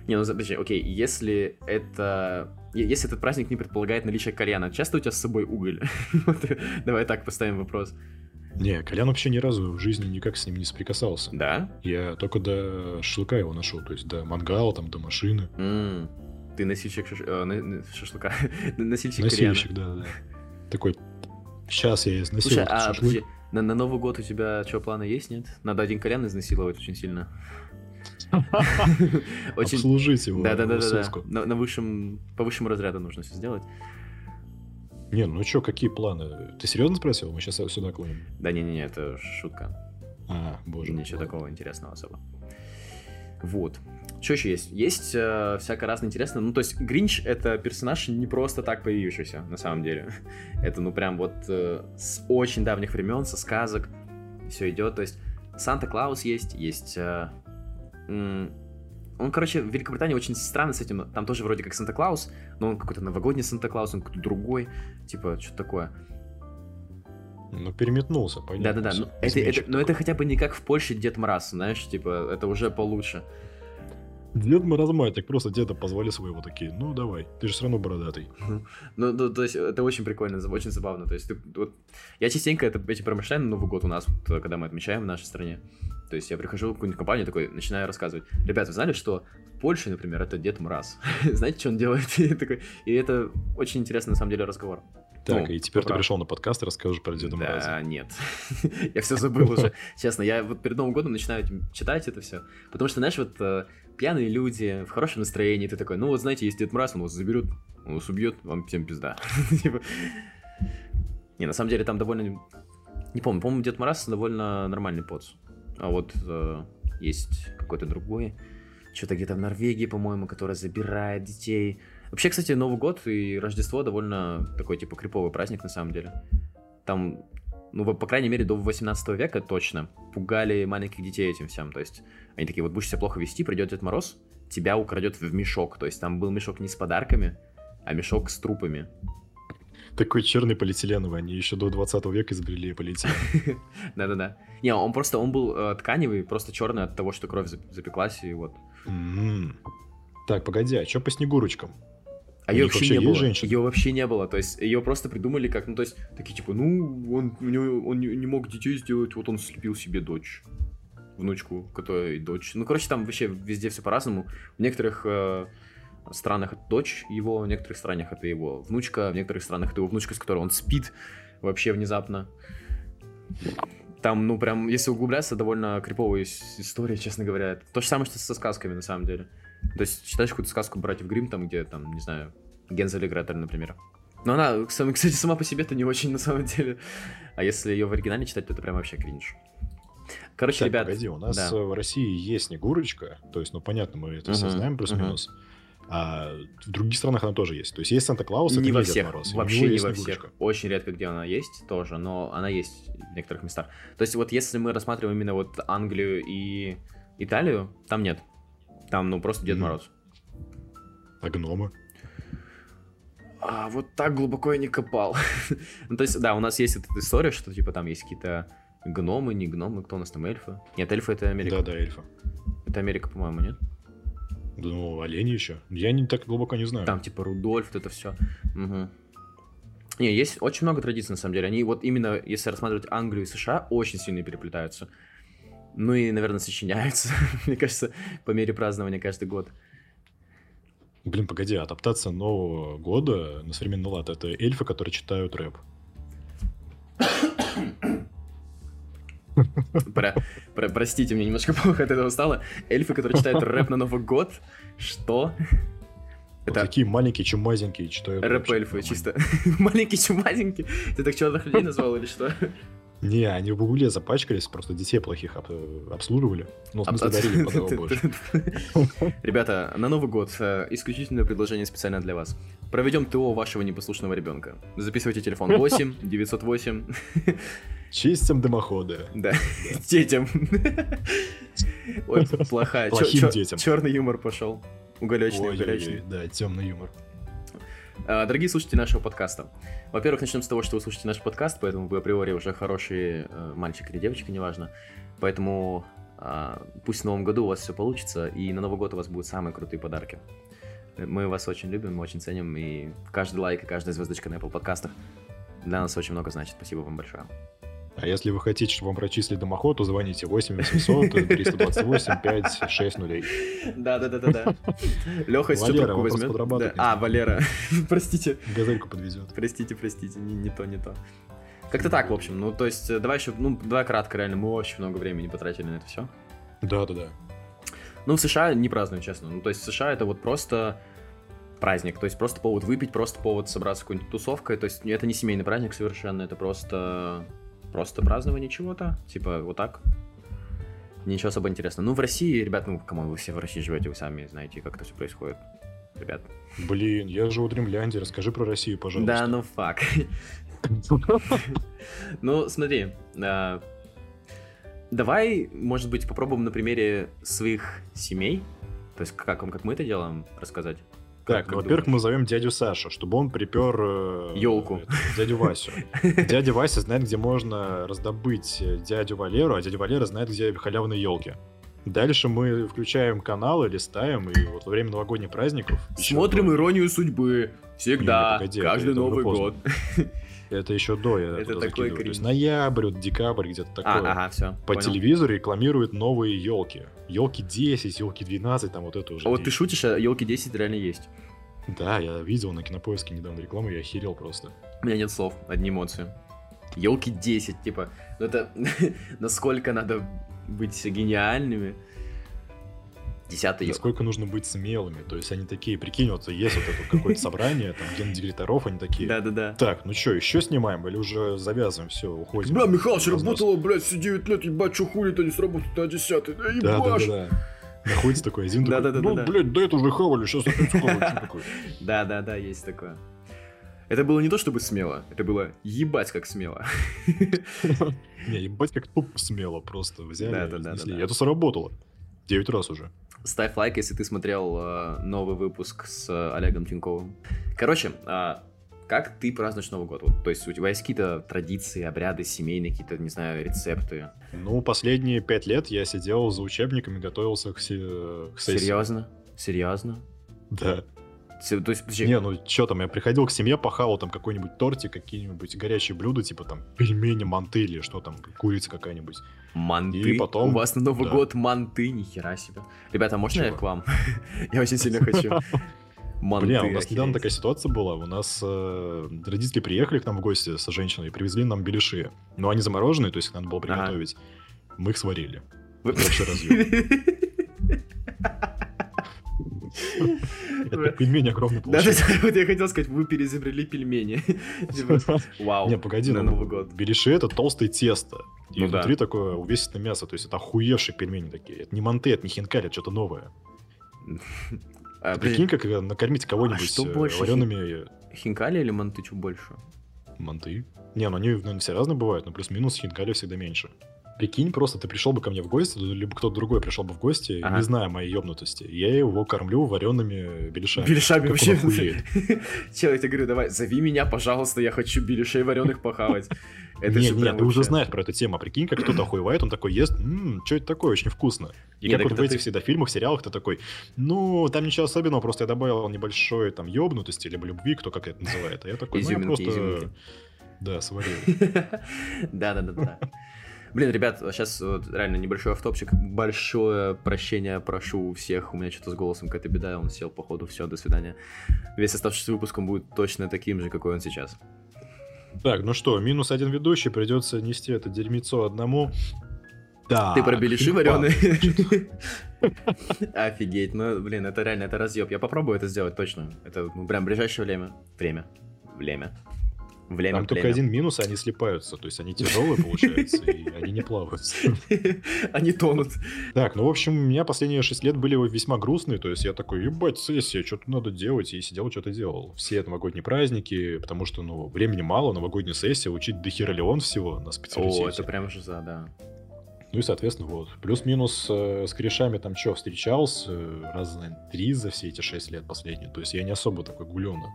S1: Не, ну подожди, окей, если это... Если этот праздник не предполагает наличие кальяна, часто у тебя с собой уголь? Давай так поставим вопрос.
S2: Не, кальян вообще ни разу в жизни никак с ним не соприкасался.
S1: Да?
S2: Я только до шашлыка его нашел, то есть до мангала, там, до машины.
S1: Ты носильщик шаш... э, шашлыка, носильщик
S2: Носильщик, да, да. Такой, сейчас я изнасилую
S1: Слушай, а подожди, на, на Новый год у тебя что, планы есть, нет? Надо один кальян изнасиловать очень сильно.
S2: Очень... Обслужить его.
S1: Да, да, да, да. На, на высшем, по высшему разряду нужно все сделать.
S2: Не, ну что, какие планы? Ты серьезно спросил? Мы сейчас сюда клоним.
S1: Да не-не-не, это шутка.
S2: А, боже.
S1: Ничего такого интересного особо. Вот. Что еще есть? Есть э, всякое разное интересное. Ну, то есть, Гринч — это персонаж не просто так появившийся, на самом деле. это, ну, прям вот э, с очень давних времен, со сказок все идет. То есть, Санта-Клаус есть, есть э, он, короче, в Великобритании очень странно с этим. Там тоже вроде как Санта-Клаус, но он какой-то новогодний Санта-Клаус, он какой-то другой. Типа, что такое.
S2: Ну, переметнулся, понятно.
S1: Да-да-да, но это, это, но это хотя бы не как в Польше Дед Мороз, знаешь, типа, это уже получше.
S2: Дед Маразматик, просто деда позвали своего такие, ну давай, ты же все равно бородатый.
S1: Ну, ну, то есть это очень прикольно, очень забавно. То есть ты, вот, я частенько это, эти промышляю на Новый год у нас, вот, когда мы отмечаем в нашей стране. То есть я прихожу в какую-нибудь компанию такой, начинаю рассказывать. Ребята, вы знали, что в Польше, например, это Дед Мраз? Знаете, что он делает? и, такой, и это очень интересный, на самом деле, разговор.
S2: Так, ну, и теперь ты пришел на подкаст и расскажешь про Деда Мороза.
S1: Да, нет. я все забыл уже. Честно, я вот перед Новым годом начинаю читать это все. Потому что, знаешь, вот э, пьяные люди, в хорошем настроении, ты такой, ну вот знаете, есть Дед Мороз, он вас заберет, он вас убьет, вам всем пизда. Типа. Не, на самом деле там довольно... Не помню, по-моему, Дед Мороз довольно нормальный поц. А вот э, есть какой-то другой, что-то где-то в Норвегии, по-моему, который забирает детей. Вообще, кстати, Новый год и Рождество довольно такой, типа, криповый праздник, на самом деле. Там, ну, по крайней мере, до 18 века точно пугали маленьких детей этим всем. То есть они такие, вот будешь себя плохо вести, придет Дед Мороз, тебя украдет в мешок. То есть там был мешок не с подарками, а мешок с трупами.
S2: Такой черный полиэтиленовый, они еще до 20 века изобрели полиэтилен.
S1: Да-да-да. Не, он просто, он был э, тканевый, просто черный от того, что кровь запеклась, и вот.
S2: Так, погоди, а что по Снегурочкам?
S1: А ее вообще не было. Женщин? Ее вообще не было. То есть ее просто придумали как, ну то есть такие типа, ну он у него, он не, мог детей сделать, вот он слепил себе дочь, внучку, которая дочь. Ну короче там вообще везде все по-разному. В некоторых э, странах это дочь его, в некоторых странах это его внучка, в некоторых странах это его внучка, с которой он спит вообще внезапно. Там, ну, прям, если углубляться, довольно криповая история, честно говоря. То же самое, что со сказками, на самом деле. То есть, читаешь какую-то сказку «Братьев Грим там, где, там, не знаю, Гензель и Гретель, например. Но она, кстати, сама по себе-то не очень, на самом деле. А если ее в оригинале читать, то это прям вообще кринж. Короче, так, ребят...
S2: погоди, у нас да. в России есть Снегурочка, то есть, ну, понятно, мы это uh-huh, все знаем плюс-минус. Uh-huh. А в других странах она тоже есть. То есть есть Санта-Клаус,
S1: не во всех, Мороз, вообще не во всех. Очень редко, где она есть тоже, но она есть в некоторых местах. То есть вот если мы рассматриваем именно вот Англию и Италию, там нет. Там, ну, просто Дед mm. Мороз.
S2: А гномы?
S1: А, вот так глубоко я не копал. ну, то есть, да, у нас есть эта история, что, типа, там есть какие-то гномы, не гномы, кто у нас там, эльфы? Нет, эльфы это Америка.
S2: Да, да, эльфы.
S1: Это Америка, по-моему, нет?
S2: Ну, олени еще. Я не так глубоко не знаю.
S1: Там типа Рудольф, вот это все. Угу. Не, есть очень много традиций, на самом деле. Они вот именно, если рассматривать Англию и США, очень сильно переплетаются. Ну и, наверное, сочиняются, мне кажется, по мере празднования каждый год.
S2: Блин, погоди, адаптация Нового года на современный лад — это эльфы, которые читают рэп.
S1: Про, про, простите, мне немножко плохо от этого стало. Эльфы, которые читают рэп на Новый год. Что?
S2: Вот Это такие маленькие чумазенькие читают.
S1: Рэп-эльфы, чисто. маленькие чумазенькие. Ты так черных людей назвал или что?
S2: Не, они в угле запачкались, просто детей плохих об, обслуживали. Ну, в смысле, дарили больше.
S1: Ребята, на Новый год э, исключительное предложение специально для вас. Проведем ТО вашего непослушного ребенка. Записывайте телефон 8 908
S2: Чистим дымоходы.
S1: Да, детям. Ой, плохая.
S2: Плохим детям.
S1: Черный юмор пошел. Уголечный, уголечный.
S2: Да, темный юмор.
S1: А, Дорогие слушатели нашего подкаста, во-первых, начнем с того, что вы слушаете наш подкаст, поэтому вы априори уже хороший э, мальчик или девочка, неважно. Поэтому а, пусть в новом году у вас все получится, и на Новый год у вас будут самые крутые подарки. Мы вас очень любим, мы очень ценим, и каждый лайк и каждая звездочка на Apple подкастах для нас очень много значит. Спасибо вам большое.
S2: А если вы хотите, чтобы вам прочислили дымоход, то звоните 8 800 328 5 6 нулей.
S1: Да, да, да, да, да. Леха сейчас трубку возьмет. Да. А, Валера, простите.
S2: Газельку подвезет.
S1: Простите, простите, не, не то, не то. Как-то так, в общем. Ну, то есть, э, давай еще, ну, давай кратко, реально, мы очень много времени потратили на это все.
S2: Да, да, да.
S1: Ну, в США не празднуют, честно. Ну, то есть, в США это вот просто праздник. То есть, просто повод выпить, просто повод собраться какой-нибудь тусовкой. То есть, это не семейный праздник совершенно, это просто... Просто празднование чего-то. Типа, вот так. Ничего особо интересного. Ну, в России, ребят, ну, кому вы все в России живете, вы сами знаете, как это все происходит. Ребят.
S2: Блин, я живу в Римлянде, расскажи про Россию, пожалуйста.
S1: Да, ну фак. Ну, смотри, а, давай, может быть, попробуем на примере своих семей, то есть как, как мы это делаем, рассказать.
S2: Так,
S1: Как
S2: ну, во-первых, мы зовем дядю Сашу, чтобы он припер... э,
S1: Ёлку.
S2: это, Дядю Васю. Дядя Вася знает, где можно раздобыть э, дядю Валеру, а дядя Валера знает, где халявные елки. Дальше мы включаем каналы, листаем, и вот во время новогодних праздников...
S1: Смотрим
S2: до-
S1: иронию судьбы. Всегда.
S2: Не, не, погоди,
S1: каждый Новый год.
S2: Это еще до, я
S1: Это такой
S2: закидываю. То есть ноябрь, декабрь, где-то такое.
S1: А, ага, все.
S2: По телевизору рекламируют новые елки. Елки 10, елки 12, там вот это уже.
S1: А вот ты шутишь, а елки 10 реально есть.
S2: Да, я видел на кинопоиске недавно рекламу, я охерел просто.
S1: У меня нет слов, одни эмоции. Елки 10, типа, ну это насколько надо быть гениальными. Десятый.
S2: Насколько нужно быть смелыми. То есть они такие, прикинь, вот есть вот это какое-то собрание, там, гендиректоров, они такие.
S1: Да-да-да.
S2: Так, ну что, еще снимаем или уже завязываем, все, уходим?
S1: Бля, Михалыч работала, блядь, все 9 лет, ебать, что хули-то не сработает на 10 Да
S2: Да, да,
S1: ебашь!
S2: да, да. Находится такой один такой,
S1: Да-да-да-да-да.
S2: ну, блядь, да это уже хавали, сейчас опять такое?
S1: Да-да-да, есть такое. Это было не то чтобы смело, это было ебать как смело.
S2: Не, ебать, как тупо смело просто взяли
S1: Да-да-да-да-да.
S2: разнесли. И Это сработало. Девять раз уже.
S1: Ставь лайк, если ты смотрел э, новый выпуск с э, Олегом Тиньковым. Короче, а, как ты празднуешь Новый год? Вот, то есть у тебя есть какие-то традиции, обряды, семейные, какие-то, не знаю, рецепты?
S2: Ну, последние пять лет я сидел за учебниками, готовился к, се- к сессии.
S1: Серьезно? Серьезно?
S2: Да.
S1: То есть, подожди,
S2: Не, ну что там, я приходил к семье, похавал там какой-нибудь тортик, какие-нибудь горячие блюда, типа там пельмени, манты или что там, курица какая-нибудь.
S1: Манты?
S2: и потом-
S1: У вас на Новый
S2: да.
S1: год манты? Нихера себе. Ребята, можно я
S2: Чего?
S1: к вам? Я очень сильно хочу. Манты,
S2: Бля, у нас недавно
S1: охереть.
S2: такая ситуация была. У нас э, родители приехали к нам в гости с женщиной и привезли нам беляши. Но они замороженные, то есть их надо было
S1: Ага.
S2: приготовить. Мы их сварили.
S1: Вы-
S2: вообще разъем. Это пельмени огромные получились.
S1: да, вот я хотел сказать, вы переизобрели пельмени. Типа, Вау.
S2: Не, погоди,
S1: на
S2: ну,
S1: Новый год.
S2: беляши это толстое тесто. И
S1: Ну
S2: внутри такое увесистое мясо. То есть это охуевшие пельмени такие. Это не манты, это не хинкали, это что-то новое.
S1: А,
S2: Прикинь, как э, накормить кого-нибудь
S1: что
S2: э,
S1: больше,
S2: вареными
S1: Хинкали или манты чуть больше?
S2: манты. Не, ну они, наверное, все разные бывают, но плюс-минус хинкали всегда меньше. Прикинь, просто ты пришел бы ко мне в гости, либо кто-то другой пришел бы в гости,
S1: Ага.
S2: не зная моей ёбнутости. Я его кормлю вареными беляшами.
S1: Беляшами вообще. Чел, я тебе говорю, давай, зови меня, пожалуйста, я хочу беляшей вареных похавать. Это
S2: не,
S1: же
S2: не,
S1: прям
S2: ты уже знаешь про эту тему. Прикинь, как кто-то охуевает, он такой ест, что это такое, очень вкусно. И как вот в этих
S1: ты-
S2: всегда фильмах, сериалах, ты такой, ну, там ничего особенного, просто я добавил небольшой там ёбнутости, либо любви, кто как это называет. А я такой, ну, я просто... Да, сварил.
S1: Да-да-да-да. Блин, ребят, сейчас вот реально небольшой автопчик. Большое прощение прошу у всех. У меня что-то с голосом какая-то беда, он сел, походу, все, до свидания. Весь оставшийся выпуск он будет точно таким же, какой он сейчас.
S2: Так, ну что, минус один ведущий, придется нести это дерьмецо одному. Да.
S1: Ты про беляши вареные? Офигеть, ну, блин, это реально, это разъеб. Я попробую это сделать точно. Это ну, прям ближайшее время. Время. Время. Время
S2: Там только один минус, они слипаются. То есть они тяжелые, получается, и они не плавают.
S1: Они тонут.
S2: Так, ну, в общем, у меня последние 6 лет были весьма грустные. То есть я такой, ебать, сессия, что-то надо делать. И сидел, что-то делал. Все новогодние праздники, потому что, ну, времени мало, новогодняя сессия, учить до хера Леон всего на
S1: О,
S2: специалитете.
S1: это прям же за, да.
S2: Ну и, соответственно, вот. Плюс-минус э, с корешами там что, встречался э, раз, наверное, три за все эти шесть лет последние. То есть я не особо такой гулёный.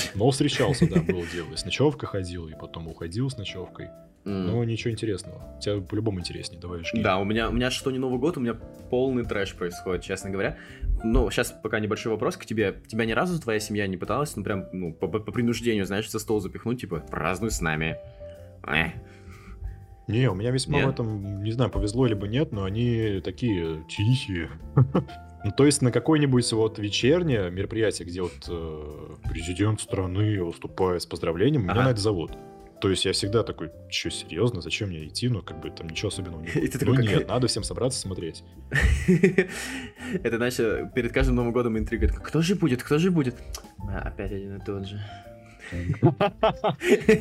S2: Но встречался, да, было дело. И с ночевкой ходил, и потом уходил с ночевкой.
S1: М.
S2: Но ничего интересного. Тебе по-любому интереснее, давай жги.
S1: Да, у меня, у меня что не Новый год, у меня полный трэш происходит, честно говоря. Ну, сейчас пока небольшой вопрос к тебе. Тебя ни разу твоя семья не пыталась, ну, прям, ну, по, по- принуждению, знаешь, за стол запихнуть, типа, празднуй с нами.
S2: Не, у меня весьма
S1: Нет?
S2: в этом, не знаю, повезло либо нет, но они такие тихие. Ну, то есть на какое-нибудь вот вечернее мероприятие, где вот э, президент страны выступает с поздравлением, меня
S1: Ага.
S2: на это зовут. То есть я всегда такой, что, серьезно, зачем мне идти? Ну, как бы там ничего особенного не будет. Ну нет, надо всем собраться смотреть.
S1: Это, значит, перед каждым Новым годом интрига. Кто же будет, кто же будет? А, опять один и тот же.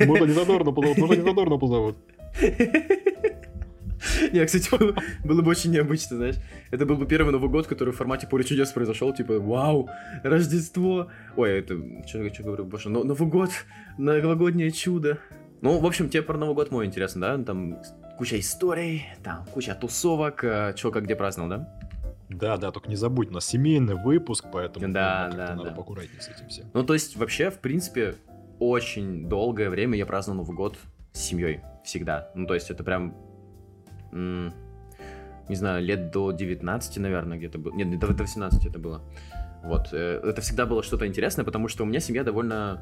S2: Можно не задорно позовут, можно не задорно позовут.
S1: Не, кстати, было, было бы очень необычно, знаешь. Это был бы первый Новый год, который в формате поле чудес произошел, типа, вау, Рождество. Ой, это, что я говорю, боже, но- Новый год, новогоднее чудо. Ну, в общем, тебе про Новый год мой интересно, да? Там куча историй, там куча тусовок, что как где праздновал, да?
S2: Да, да, только не забудь, у нас семейный выпуск, поэтому
S1: Да,
S2: ну, как-то
S1: да,
S2: надо
S1: да.
S2: поаккуратнее с этим всем.
S1: Ну, то есть, вообще, в принципе, очень долгое время я праздновал Новый год с семьей. Всегда. Ну, то есть, это прям... не знаю, лет до 19, наверное, где-то было. Нет, до, до 18 это было. Вот. э, Это всегда было что-то интересное, потому что у меня семья довольно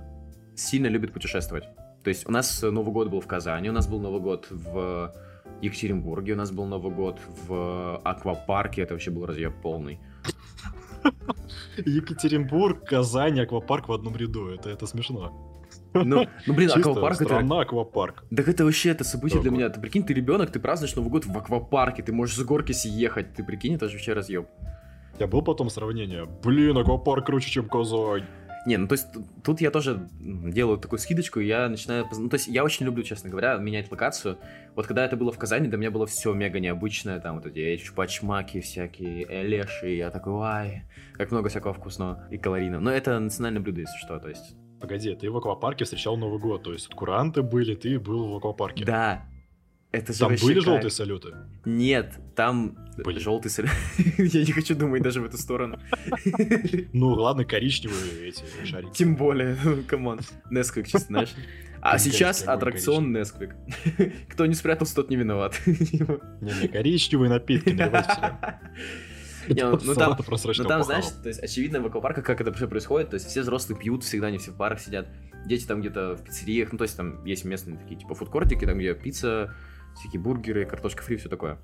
S1: сильно любит путешествовать. То есть, у нас Новый год был в Казани, у нас был Новый год в Екатеринбурге, у нас был Новый год в аквапарке, это вообще был разъеб полный.
S2: Екатеринбург, Казань, аквапарк в одном ряду. Это, это смешно.
S1: Ну, ну блин,
S2: Чисто
S1: аквапарк это...
S2: аквапарк.
S1: Так это вообще это событие для меня. Ты прикинь, ты ребенок, ты празднуешь Новый год в аквапарке, ты можешь с горки съехать. Ты прикинь, это же вообще разъеб.
S2: Тебя было потом сравнение? Блин, аквапарк круче, чем Казань.
S1: Не, ну то есть тут я тоже делаю такую скидочку, я начинаю... Ну то есть я очень люблю, честно говоря, менять локацию. Вот когда это было в Казани, для меня было все мега необычное, там вот эти чупачмаки всякие, э, леши, и я такой, ай, как много всякого вкусного и калорийного. Но это национальное блюдо, если что, то есть...
S2: Погоди, ты в аквапарке встречал Новый год, то есть куранты были, ты был в аквапарке.
S1: Да, это же
S2: Там были
S1: кайф.
S2: желтые салюты?
S1: Нет, там
S2: Блин.
S1: желтый соль. Я не хочу думать даже в эту сторону.
S2: Ну, ладно, коричневые эти шарики.
S1: Тем более, come on. Nesquik, чисто, знаешь. А сейчас аттракцион Nesquik. Кто не спрятался, тот не виноват.
S2: Не-не, коричневые напитки наливайте.
S1: Не, ну, ну, там- Ну там, знаешь, то есть, очевидно, в аквапарках как это вообще происходит, то есть все взрослые пьют, всегда не все в барах сидят, дети там где-то в пиццериях, ну то есть там есть местные такие, типа, фудкортики, там где пицца, всякие бургеры, картошка фри, все такое.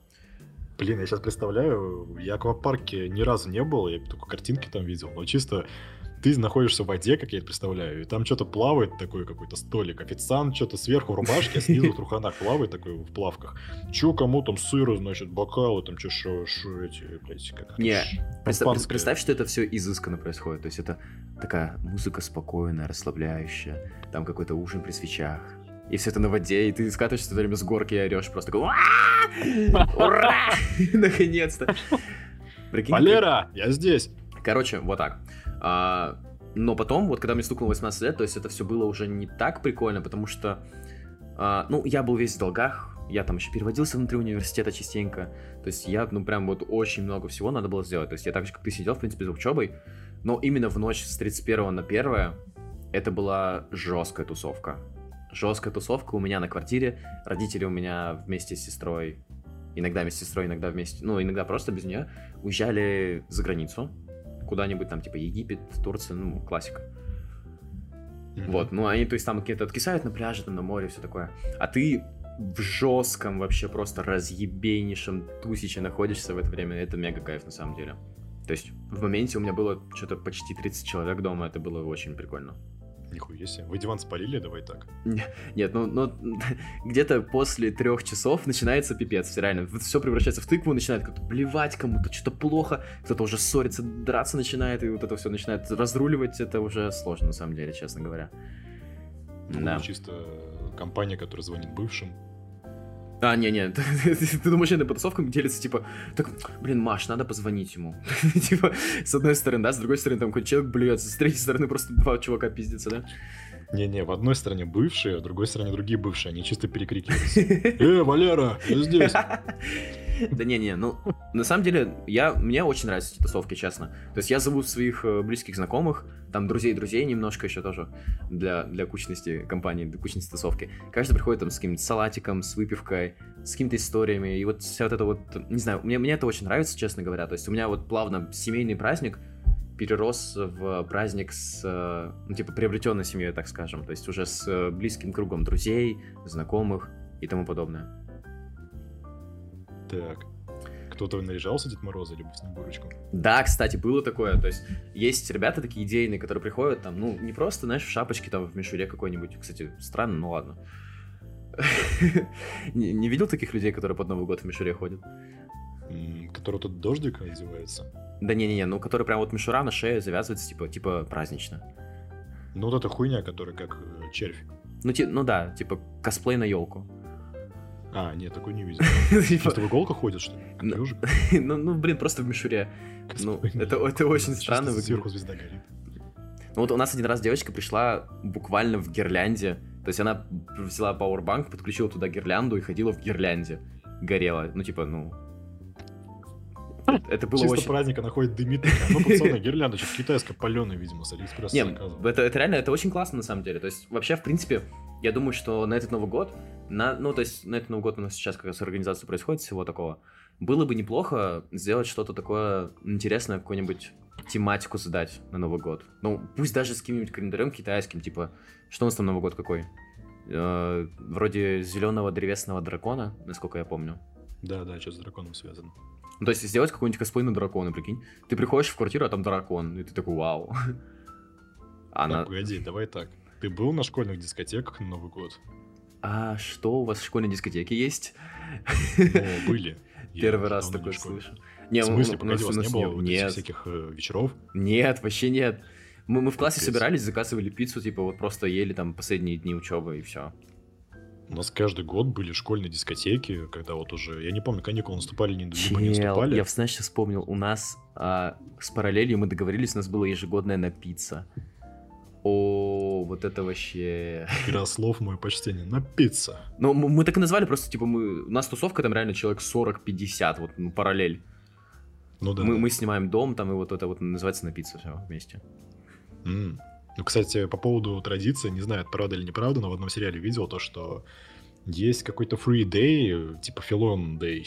S2: Блин, я сейчас представляю, я в аквапарке ни разу не был, я только картинки там видел, но чисто ты находишься в воде, как я это представляю, и там что-то плавает такой какой-то столик, официант что-то сверху в рубашке, а снизу в труханах плавает такой в плавках. Че кому там сыра, значит, бокалы, там что, шо, шо эти, блядь, как
S1: Не, Представь, представь, что это все изысканно происходит. То есть это такая музыка спокойная, расслабляющая. Там какой-то ужин при свечах. И все это на воде, и ты скатываешься все время с горки и орешь просто такой «Уа! Ура! Наконец-то! Прикинь,
S2: Валера, я здесь.
S1: Короче, вот так. А, но потом, вот когда мне стукнуло 18 лет, то есть это все было уже не так прикольно, потому что, а, ну, я был весь в долгах, я там еще переводился внутри университета частенько, то есть я, ну, прям вот очень много всего надо было сделать, то есть я так же, как ты сидел, в принципе, за учебой, но именно в ночь с 31 на 1 это была жесткая тусовка. Жесткая тусовка у меня на квартире, родители у меня вместе с сестрой, иногда вместе с сестрой, иногда вместе, ну, иногда просто без нее, уезжали за границу, куда-нибудь там, типа, Египет, Турция, ну, классика. Вот, ну, они, то есть, там какие-то откисают на пляже, там, на море, все такое. А ты в жестком, вообще просто разъебейнейшем тусиче находишься в это время, это мега кайф, на самом деле. То есть, в моменте у меня было что-то почти 30 человек дома, это было очень прикольно.
S2: Нихуя себе. Вы диван спалили, давай так.
S1: Нет, ну, ну где-то после трех часов начинается пипец, реально. Все превращается в тыкву, начинает как-то блевать кому-то, что-то плохо, кто-то уже ссорится, драться начинает, и вот это все начинает разруливать, это уже сложно, на самом деле, честно говоря. Да.
S2: чисто компания, которая звонит бывшим.
S1: А, не-не, ты, ты- ты думаешь, это по тусовкам делится, типа, так, блин, Маш, надо позвонить ему. Типа, с одной стороны, да, с другой стороны, там какой-то человек блюется, с третьей стороны, просто два чувака пиздятся, да?
S2: Не-не, в одной стороне бывшие, а в другой стороне другие бывшие. Они чисто перекрикиваются. Э, Валера, я здесь.
S1: Да не-не, ну, на самом деле, я, мне очень нравятся эти тусовки, честно. То есть я зову своих э, близких знакомых, там друзей-друзей немножко еще тоже, для, для кучности компании, для кучности тусовки. Каждый приходит там с каким-то салатиком, с выпивкой, с какими-то историями, и вот вся вот это вот, не знаю, мне, мне это очень нравится, честно говоря. То есть у меня вот плавно семейный праздник перерос в праздник с, э, ну, типа, приобретенной семьей, так скажем. То есть уже с э, близким кругом друзей, знакомых и тому подобное.
S2: Так. Кто-то наряжался Дед Мороза либо Снегурочку?
S1: Да, кстати, было такое. То есть есть ребята такие идейные, которые приходят там, ну, не просто, знаешь, в шапочке, там, в мишуре какой-нибудь. Кстати, странно, ну ладно. Не не видел таких людей, которые под Новый год в мишуре ходят?
S2: Который тут дождик одевается.
S1: Да не-не-не, ну, которые прям вот мишура на шее завязывается, типа, типа празднично.
S2: Ну вот эта хуйня, которая как э, червь.
S1: Ну, ти- ну да, типа косплей на елку.
S2: А, нет, такой не видел. Чисто в иголках ходит, что ли?
S1: Ну? Ну, ну, блин, просто в мишуре. Ну, это, очень странно выглядит.
S2: Сверху звезда горит.
S1: Ну вот у нас один раз девочка пришла буквально в гирлянде. То есть она взяла пауэрбанк, подключила туда гирлянду и ходила в гирлянде. Горела. Ну типа, ну... Это- было
S2: Чисто
S1: очень...
S2: праздника находит дымит. такая, Ну, пацаны, гирлянда, что-то китайская паленая, видимо, с Алиэкспресса
S1: Не,
S2: заказывал.
S1: это, это реально, это очень классно на самом деле. То есть вообще, в принципе, я думаю, что на этот Новый год, на, ну то есть на этот Новый год у нас сейчас как раз организация происходит всего такого, было бы неплохо сделать что-то такое интересное, какую-нибудь тематику задать на Новый год. Ну, пусть даже с каким-нибудь календарем китайским, типа, что у нас там Новый год какой? Э, вроде зеленого древесного дракона, насколько я помню.
S2: Да, да, что с драконом связано.
S1: Ну, то есть сделать какой-нибудь косплей на дракона, прикинь. Ты приходишь в квартиру, а там дракон, и ты такой, вау. Она...
S2: Так, погоди, давай так. Ты был на школьных дискотеках на Новый год?
S1: А что у вас в школьной дискотеке есть?
S2: Ну, были. Я
S1: Первый раз такой
S2: школе.
S1: слышу. Не,
S2: В смысле, погоди, у
S1: нас-
S2: не было
S1: Нет,
S2: всяких э, вечеров?
S1: нет, вообще нет. Мы, мы в классе собирались, заказывали пиццу, типа вот просто ели там последние дни учебы и все.
S2: У нас каждый год были школьные дискотеки, когда вот уже, я не помню, каникулы наступали, не- либо не
S1: Чел,
S2: наступали.
S1: я, знаешь, сейчас вспомнил, у нас а, с параллелью мы договорились, у нас было ежегодное на пицца. О, вот это вообще...
S2: Игра слов, мое почтение, на пицца.
S1: Ну, мы, мы так и назвали, просто, типа, мы... У нас тусовка там реально человек 40-50, вот, ну, параллель.
S2: Ну да.
S1: мы,
S2: да.
S1: мы снимаем дом, там, и вот это вот называется на пиццу все вместе.
S2: М. Ну, кстати, по поводу традиции, не знаю, это правда или неправда, но в одном сериале видел то, что есть какой-то free day, типа филон day,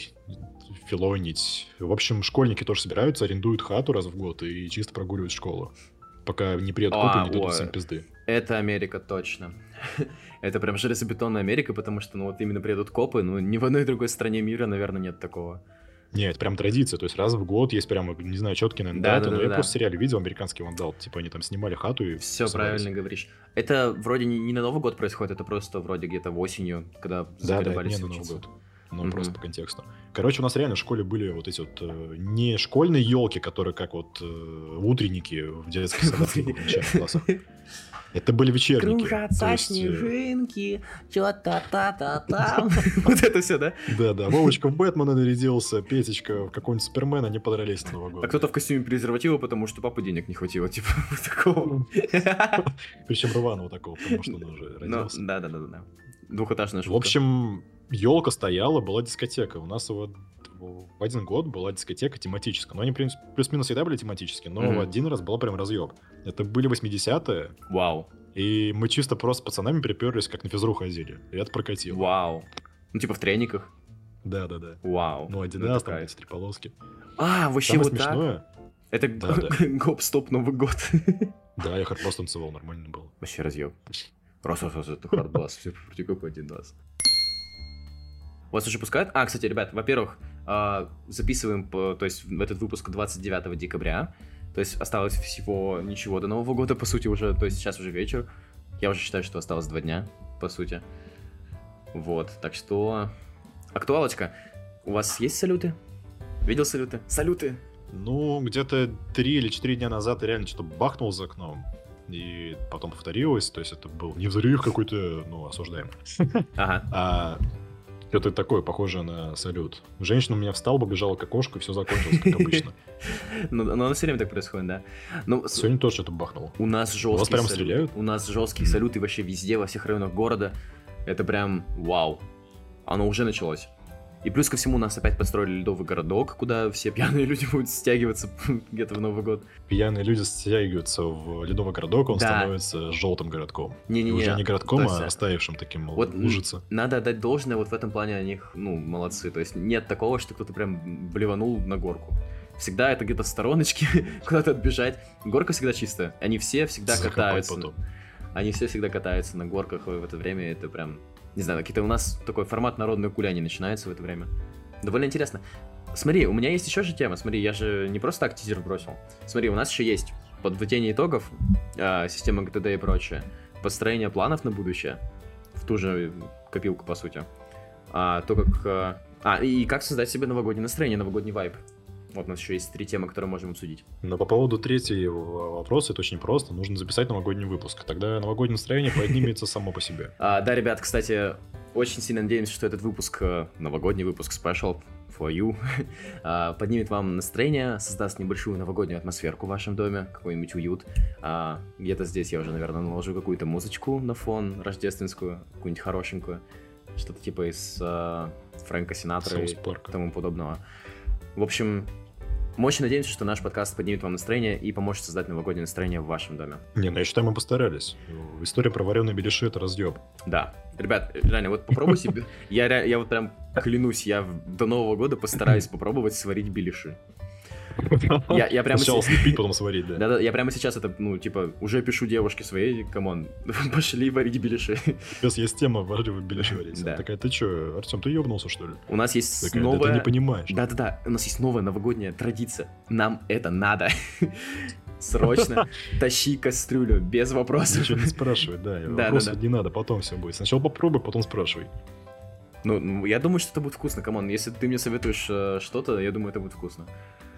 S2: филонить. В общем, школьники тоже собираются, арендуют хату раз в год и чисто прогуливают школу. Пока не приедут
S1: А,
S2: копы, не дадут всем пизды.
S1: Это Америка, точно. Это прям железобетонная Америка, потому что, ну, вот именно приедут копы, ну, ни в одной другой стране мира, наверное, нет такого.
S2: Не, это прям традиция, то есть раз в год есть прям, не знаю, четкие, наверное,
S1: Да,
S2: даты,
S1: да,
S2: но
S1: да,
S2: я
S1: да.
S2: просто в сериале видел американский вандал, типа они там снимали хату и
S1: Все правильно говоришь. Это вроде не, не на Новый год происходит, это просто вроде где-то осенью, когда
S2: Да, да, не на Новый год. Ну,
S1: Мгм.
S2: просто по контексту. Короче, у нас реально в школе были вот эти вот э, не школьные елки, которые как вот э, утренники в детских садах в начальных классах. Это были вечерники.
S1: Кружатся
S2: есть, э,
S1: снежинки, чё-то та-та-та. Вот это все, да?
S2: Да, да. Вовочка в Бэтмена нарядился, Петечка в какого-нибудь Супермена, они подрались на Новый год.
S1: А кто-то в костюме презерватива, потому что папы денег не хватило, типа, вот такого.
S2: Причем рваного такого, потому что он уже
S1: Ну,
S2: родился.
S1: да-да-да-да. Двухэтажная
S2: В
S1: шутка.
S2: общем, елка стояла, была дискотека. У нас вот в один год была дискотека тематическая. Но они, в принципе, плюс-минус всегда были тематические, но
S1: Мгм.
S2: в один раз была прям разъеб. Это были 80-е,
S1: Вау.
S2: и мы чисто просто пацанами приперлись, как на физру ходили. И это прокатило.
S1: Вау. Ну, типа в трениках.
S2: Да-да-да.
S1: Вау.
S2: Ну,
S1: Это
S2: Adidas, там
S1: кайф.
S2: эти три полоски.
S1: А, вообще
S2: Самое
S1: вот так?
S2: смешное,
S1: Это
S2: Да, да.
S1: гоп-стоп Новый год.
S2: да, я хардбас танцевал, нормально было.
S1: Вообще разъеб. Раз, раз, раз, это хардбас. Все против один раз. Вас уже пускают? А, кстати, ребят, во-первых, а, записываем, то есть в этот выпуск 29 декабря. То есть осталось всего ничего до Нового года, по сути, уже, то есть сейчас уже вечер. Я уже считаю, что осталось два дня, по сути. Вот, так что... Актуалочка. У вас есть салюты? Видел салюты? Салюты!
S2: Ну, где-то три или четыре дня назад реально что-то бахнул за окном. и потом повторилось, то есть это был не взрыв какой-то, ну, осуждаем.
S1: Ага.
S2: А что-то такое, похожее на салют. Женщина у меня встала, побежала к окошку, и все закончилось, как обычно.
S1: Ну, но оно все время так происходит, да. Ну,
S2: Сегодня тоже что-то бахнуло.
S1: у нас жесткий
S2: прям
S1: салют.
S2: стреляют?
S1: У нас жесткие салюты вообще везде, во всех районах города. Это прям вау. Оно уже началось. И плюс ко всему нас опять построили ледовый городок, куда все пьяные люди будут стягиваться где-то в Новый год.
S2: Пьяные люди стягиваются в ледовый городок, он
S1: Да.
S2: становится желтым городком. И
S1: Не-не-не.
S2: уже не городком,
S1: то есть,
S2: а растаявшим таким,
S1: Вот,
S2: лужица.
S1: Надо отдать должное, вот в этом плане они, ну, молодцы. То есть нет такого, что кто-то прям блеванул на горку. Всегда это где-то в стороночке, куда-то отбежать. Горка всегда чистая. Они все всегда
S2: Закопать
S1: катаются.
S2: потом.
S1: Они все всегда катаются на горках в это время. Это прям, не знаю, какие-то у нас такой формат народной гуляния начинается в это время. Довольно интересно. Смотри, у меня есть еще же тема. Смотри, я же не просто так тизер бросил. Смотри, у нас еще есть подведение итогов, а, система ГТД и прочее, построение планов на будущее, в ту же копилку, по сути. А, то, как... а, А, и как создать себе новогоднее настроение, новогодний вайб. Вот у нас еще есть три темы, которые можем обсудить.
S2: Но по поводу третьего вопроса, это очень просто. Нужно записать новогодний выпуск. Тогда новогоднее настроение поднимется само по себе.
S1: А, да, ребят, кстати, очень сильно надеемся, что этот выпуск, э, новогодний выпуск Special for You, а, поднимет вам настроение, создаст небольшую новогоднюю атмосферку в вашем доме, какой-нибудь уют. А, где-то здесь я уже, наверное, наложу какую-то музычку на фон рождественскую, какую-нибудь хорошенькую, что-то типа из э, Фрэнка Синатры
S2: Саус
S1: и тому подобного. В общем, мы очень надеемся, что наш подкаст поднимет вам настроение и поможет создать новогоднее настроение в вашем доме.
S2: Не, ну я считаю, мы постарались. История про вареные беляши это разъеб.
S1: Да. Ребят, реально, вот попробуй себе. Я, я вот прям клянусь, я до Нового года постараюсь попробовать сварить беляши. Я, я прямо
S2: Сначала слепить, потом сварить, да.
S1: Да-да, я прямо сейчас это, ну, типа, уже пишу девушке своей, come on, пошли варить беляши.
S2: Сейчас есть тема вареные беляши варить.
S1: Да.
S2: Такая, ты чё, Артем, ты ёбнулся, что ли?
S1: У нас есть
S2: Такая, да ты
S1: новая...
S2: не понимаешь.
S1: Да-да-да, у нас есть новая новогодняя традиция. Нам это надо. Срочно тащи кастрюлю, без вопросов.
S2: Ничего не спрашивай, да.
S1: Да,
S2: Вопросов
S1: да, да.
S2: не надо, потом все будет. Сначала попробуй, потом спрашивай.
S1: Ну, ну, я думаю, что это будет вкусно, come on. Если ты мне советуешь э, что-то, я думаю, это будет вкусно.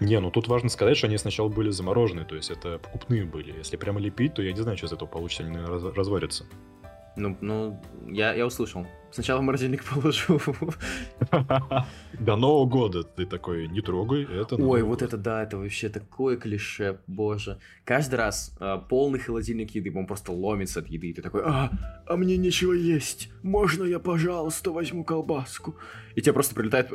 S2: Не, ну тут важно сказать, что они сначала были замороженные, то есть это покупные были. Если прямо лепить, то я не знаю, что из этого получится, они разварятся.
S1: Ну, ну, я, я услышал. Сначала в морозильник положу.
S2: До Нового года ты такой, не трогай, это
S1: Ой, вот это да, это вообще такое клише, боже. Каждый раз а, полный холодильник еды, он просто ломится от еды, и ты такой, а, а мне нечего есть, можно я, пожалуйста, возьму колбаску? И тебе просто прилетает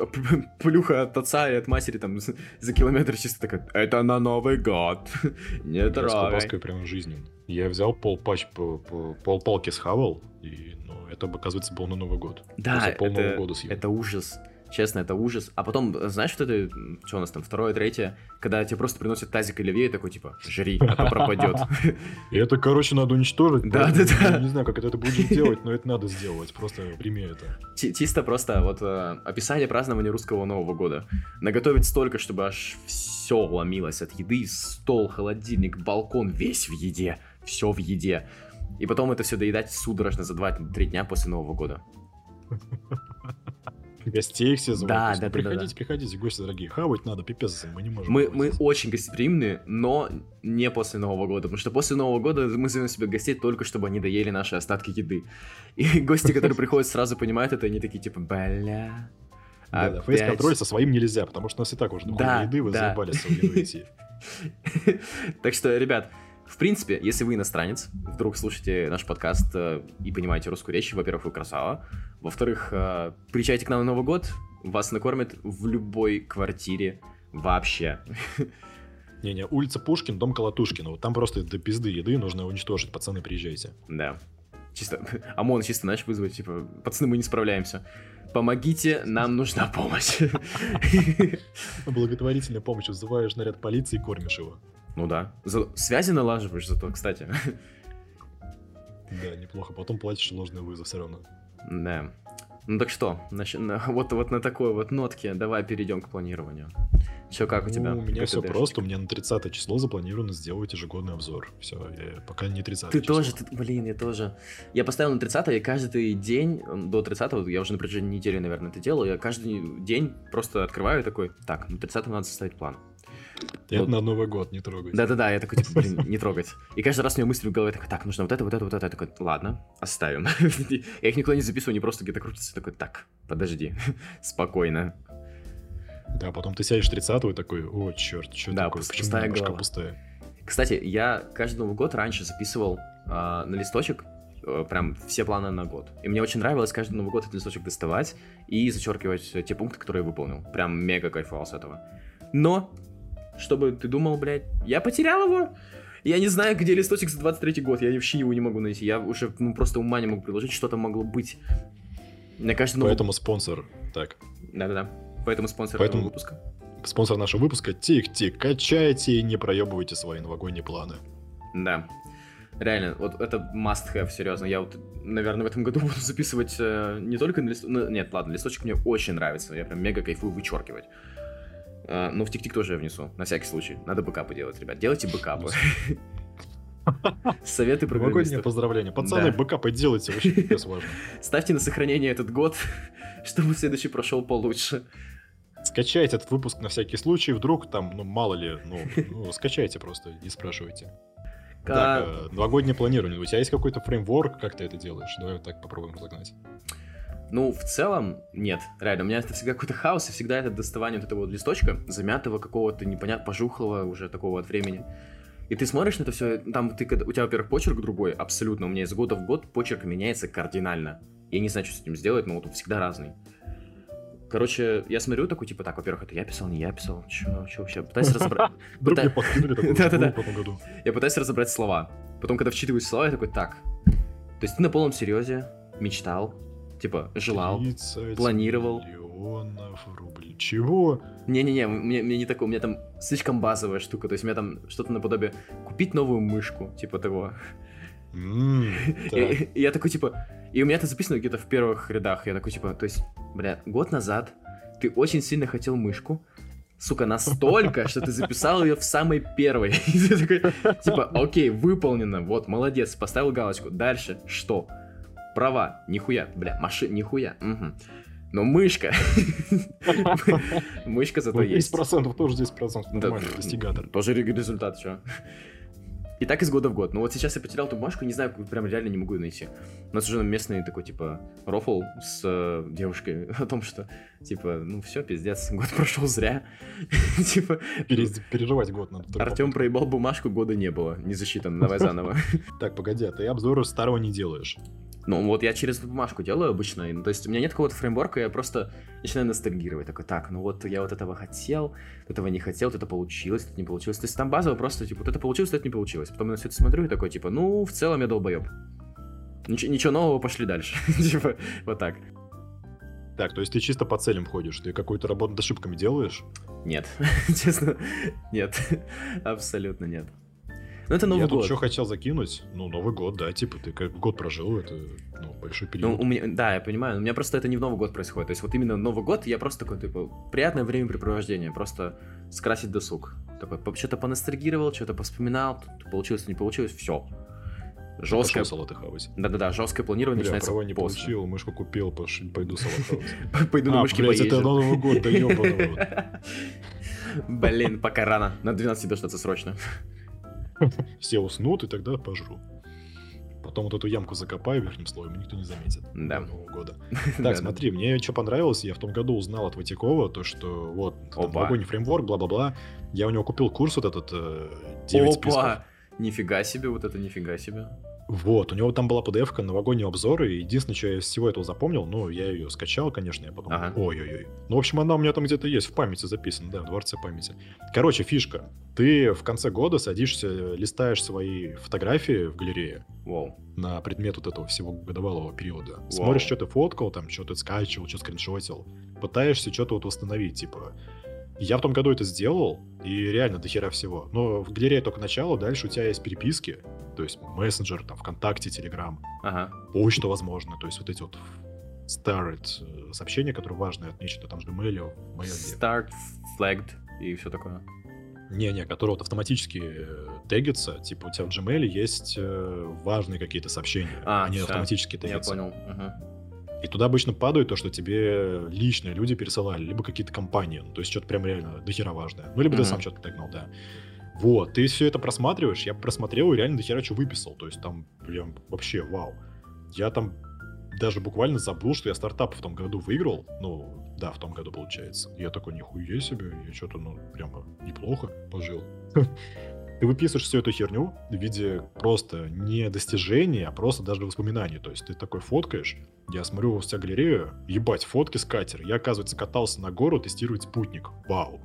S1: плюха от отца и от матери там за километр чисто такая, это на Новый год, не
S2: Я с
S1: трогай.
S2: колбаской прям жизнью. Я взял пол пач, пол, полпалки схавал, и ну, это, оказывается, был на Новый год.
S1: Да,
S2: Просто пол Нового
S1: это,
S2: года съел.
S1: это ужас. Честно, это ужас. А потом, знаешь, что это, что у нас там, второе, третье, когда тебе просто приносят тазик оливье и такой, типа, жри, а то пропадет.
S2: И это, короче, надо уничтожить.
S1: Да, да, да.
S2: Не знаю, как это, будешь делать, но это надо сделать. Просто прими это.
S1: Чи- Чисто просто вот э, описание празднования русского Нового года. Наготовить столько, чтобы аж все ломилось от еды, стол, холодильник, балкон, весь в еде, все в еде. И потом это все доедать судорожно за 2-3 дня после Нового года.
S2: Гостей все звать.
S1: Да, да, да,
S2: Приходите,
S1: да,
S2: приходите, гости дорогие. Хавать надо, пипец, мы не можем.
S1: Мы, мы очень гостеприимны, но не после Нового года, потому что после Нового года мы зовем себе гостей только, чтобы они доели наши остатки еды. И гости, которые приходят, сразу понимают это, они такие типа, бля,
S2: Да, да,
S1: опять».
S2: фейс-контроль со своим нельзя, потому что у нас и так уже
S1: Да,
S2: дохуя еды, вы
S1: да.
S2: заебали свою еду идти.
S1: Так что, ребят, в принципе, если вы иностранец, вдруг слушаете наш подкаст э, и понимаете русскую речь, во-первых, вы красава, во-вторых, э, приезжайте к нам на Новый год, вас накормят в любой квартире вообще.
S2: Не-не, улица Пушкин, дом Колотушкина. Вот там просто до пизды еды нужно уничтожить. Пацаны, приезжайте.
S1: Да. Чисто, ОМОН чисто, знаешь, вызвать, типа, пацаны, мы не справляемся. Помогите, нам нужна помощь.
S2: Благотворительная помощь. Вызываешь наряд полиции и кормишь его.
S1: Ну да. За- Связи налаживаешь зато, кстати.
S2: Да, неплохо. Потом платишь ложный вызов все равно.
S1: Да. Ну так что, нач- на- вот, вот на такой вот нотке давай перейдем к планированию. Че, как у тебя?
S2: Ну, у меня все просто. У меня на 30 число запланировано сделать ежегодный обзор. Все, пока не 30
S1: Ты
S2: число.
S1: тоже, ты, блин, я тоже. Я поставил на 30 и каждый день до 30 я уже на протяжении недели, наверное, это делаю, я каждый день просто открываю такой, так, на 30 надо составить план.
S2: Это
S1: Вот.
S2: на Новый год не трогать.
S1: Да-да-да, я такой, типа, блин, не трогать. И каждый раз у меня мысли в голове такой, так, нужно вот это, вот это, вот это. Я такой, ладно, оставим. Я их никуда не записываю, они просто где-то крутятся. Такой, так, подожди, спокойно.
S2: Да, потом ты сядешь 30 и такой, о, черт, что
S1: Да,
S2: такое, почему
S1: пустая
S2: башка
S1: голова.
S2: пустая?
S1: Кстати, я каждый Новый год раньше записывал а, на листочек э, прям все планы на год. И мне очень нравилось каждый Новый год этот листочек доставать и зачеркивать э, те пункты, которые я выполнил. Прям мега кайфовал с этого. Но, чтобы ты думал, блядь, я потерял его. Я не знаю, где листочек за 23 год, я вообще его не могу найти. Я уже ну, просто ума не могу предложить, что там могло быть. Мне кажется, Новый...
S2: Поэтому спонсор, так,
S1: Да-да-да. Поэтому спонсор
S2: Поэтому-
S1: этого выпуска.
S2: спонсор нашего выпуска, TickTick, качайте и не проебывайте свои новогодние планы.
S1: Да. Реально, вот это must have, серьезно. Я вот, наверное, в этом году буду записывать э, не только на листочек. Ну, нет, ладно, листочек мне очень нравится. Я прям мега кайфую вычеркивать. Э, но в TickTick тоже я внесу, на всякий случай. Надо бэкапы делать, ребят. Делайте бэкапы. Советы
S2: Новогоднее
S1: программистов.
S2: поздравления. Пацаны,
S1: Да.
S2: бэкапы делайте, вообще пипец важно.
S1: Ставьте на сохранение этот год, чтобы следующий прошел получше.
S2: Скачайте этот выпуск на всякий случай, вдруг там, ну, мало ли, ну, ну, скачайте просто и спрашивайте. Так, э, новогоднее планирование. У тебя есть какой-то фреймворк, как ты это делаешь? Давай вот так попробуем разогнать.
S1: Ну, в целом, нет. Реально, у меня это всегда какой-то хаос, и всегда это доставание вот этого вот листочка, замятого какого-то, непонятно, пожухлого уже такого от времени. И ты смотришь на это все, там ты, у тебя, во-первых, почерк другой, абсолютно. У меня из года в год почерк меняется кардинально. Я не знаю, что с этим сделать, но вот он всегда разный. Короче, я смотрю такой, типа, так, во-первых, это я писал, не я писал, чё, чё вообще, пытаюсь разобрать,
S2: Вдруг мне подкинули такую году.
S1: я пытаюсь разобрать слова. Потом, когда вчитываюсь в слова, я такой, так, то есть ты на полном серьезе мечтал, типа, желал,
S2: 30
S1: планировал.
S2: миллионов рублей. Чего?
S1: Не-не-не, у меня не такое, у меня там слишком базовая штука, то есть у меня там что-то наподобие купить новую мышку, типа того.
S2: М,
S1: И, и я такой, типа, и у меня это записано где-то в первых рядах, я такой, типа, то есть, бля, год назад ты очень сильно хотел мышку, сука, настолько, что ты записал ее в самой первой. И ты такой, типа, окей, выполнено, вот, молодец, поставил галочку. Дальше, что? Права, нихуя, бля, машина, нихуя, мгм. Но мышка, мышка зато
S2: Ну,
S1: есть.
S2: 10% тоже 10%.
S1: Да,
S2: Нормально, достигатор.
S1: Тоже ре- результат, что. И так из года в год. Ну вот сейчас я потерял ту бумажку, не знаю, прям реально не могу ее найти. У нас уже местный такой, типа, рофл с э, девушкой о том, что, типа, ну все, пиздец, год прошел зря. Типа,
S2: Переживать год надо.
S1: Артем проебал бумажку, года не было, не засчитано, давай заново.
S2: Так, погоди, а ты обзоры старого не делаешь.
S1: Ну вот я через бумажку делаю обычно, ну, то есть у меня нет какого-то фреймворка, я просто начинаю ностальгировать. Такой, так, ну вот я вот этого хотел, вот этого не хотел, вот это получилось, это не получилось. То есть там базово просто, типа, вот это получилось, вот это не получилось. Потом я на все это смотрю и такой, типа, ну, в целом я долбоеб. Ничего, ничего нового, пошли дальше. Типа, вот так.
S2: Так, то есть ты чисто по целям ходишь, ты какую-то работу над ошибками делаешь?
S1: Нет, честно, нет. Абсолютно нет. Ну, это Новый
S2: Я
S1: год.
S2: еще хотел закинуть, ну, Новый год, да, типа, ты как год прожил, это, ну, большой
S1: Ну,
S2: период.
S1: у меня, да, я понимаю, но у меня просто это не в Новый год происходит. То есть вот именно Новый год я просто такой, типа, приятное времяпрепровождение, просто скрасить досуг. Такой, что-то поностальгировал, что-то поспоминал, получилось, не получилось, все. Жесткое,
S2: салаты хавать.
S1: да-да-да, жесткое планирование
S2: Бля,
S1: начинается
S2: права не
S1: после.
S2: получил, мышку купил, пойду салат хавать.
S1: Пойду на
S2: А,
S1: мышке
S2: блядь, это
S1: поезжу.
S2: Новый год, да.
S1: Блин, пока рано. На 12 дождаться срочно.
S2: Все уснут, и тогда пожру. Потом вот эту ямку закопаю верхним слоем, и никто не заметит.
S1: Да.
S2: До Нового года. Так, смотри, мне что понравилось, я в том году узнал от Ватякова, то, что вот, новогодний фреймворк, бла-бла-бла. Я у него купил курс вот этот, э, 9 списков.
S1: Опа! Нифига себе, вот это нифига себе.
S2: Вот, у него там была PDF-ка новогоднего обзора, и единственное, что я из всего этого запомнил, ну, я ее скачал, конечно, я подумал,
S1: Ага.
S2: ой-ой-ой. Ну, в общем, она у меня там где-то есть, в памяти записана, да, в дворце памяти. Короче, фишка. Ты в конце года садишься, листаешь свои фотографии в галерее
S1: Вау.
S2: на предмет вот этого всего годовалого периода. Смотришь, что ты фоткал, там, что ты скачивал, что скриншотил. Пытаешься что-то вот восстановить, типа... Я в том году это сделал, и реально дохера всего. Но в галерее только начало, дальше у тебя есть переписки, то есть мессенджер, там, ВКонтакте, Телеграм,
S1: Ага.
S2: почта, возможно, то есть вот эти вот started э, сообщения, которые важные, отмечены там в Gmail, в Mail.
S1: Start, flagged и все такое.
S2: Не-не, которые вот автоматически э, тегятся, типа у тебя в Gmail есть э, важные какие-то сообщения,
S1: А,
S2: они
S1: всё.
S2: автоматически
S1: Я
S2: тегятся.
S1: понял. Ага.
S2: И туда обычно падают то, что тебе личные люди пересылали, либо какие-то компании. Ну, то есть что-то прям реально дохера важное. Ну, либо mm-hmm. ты сам что-то тегнул, да. Вот, ты все это просматриваешь, я просмотрел и реально дохера что выписал. То есть там прям вообще вау. Я там даже буквально забыл, что я стартап в том году выиграл. Ну, да, в том году получается. Я такой, нихуя себе, я что-то, ну, прямо неплохо пожил. Ты выписываешь всю эту херню в виде просто не достижения, а просто даже воспоминаний. То есть ты такой фоткаешь, я смотрю у тебя галерею, ебать, фотки с катера. Я, оказывается, катался на гору тестировать спутник. Вау.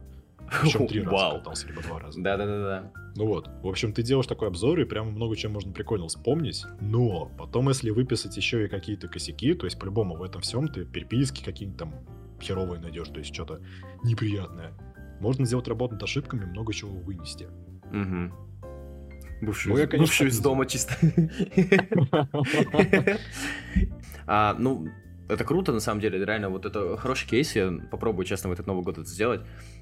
S2: Причем три раза катался, либо два раза.
S1: Да-да-да.
S2: Ну вот. В общем, ты делаешь такой обзор, и прямо много чем можно прикольно вспомнить. Но потом, если выписать еще и какие-то косяки, то есть по-любому в этом всем ты переписки какие-нибудь там херовые найдешь, то есть что-то неприятное. Можно сделать работу над ошибками, много чего вынести.
S1: Угу. Бывший, ну, я, конечно, бывший из дома чисто. а, ну, это круто, на самом деле, реально, вот это хороший кейс, я попробую, честно, в этот Новый год это сделать.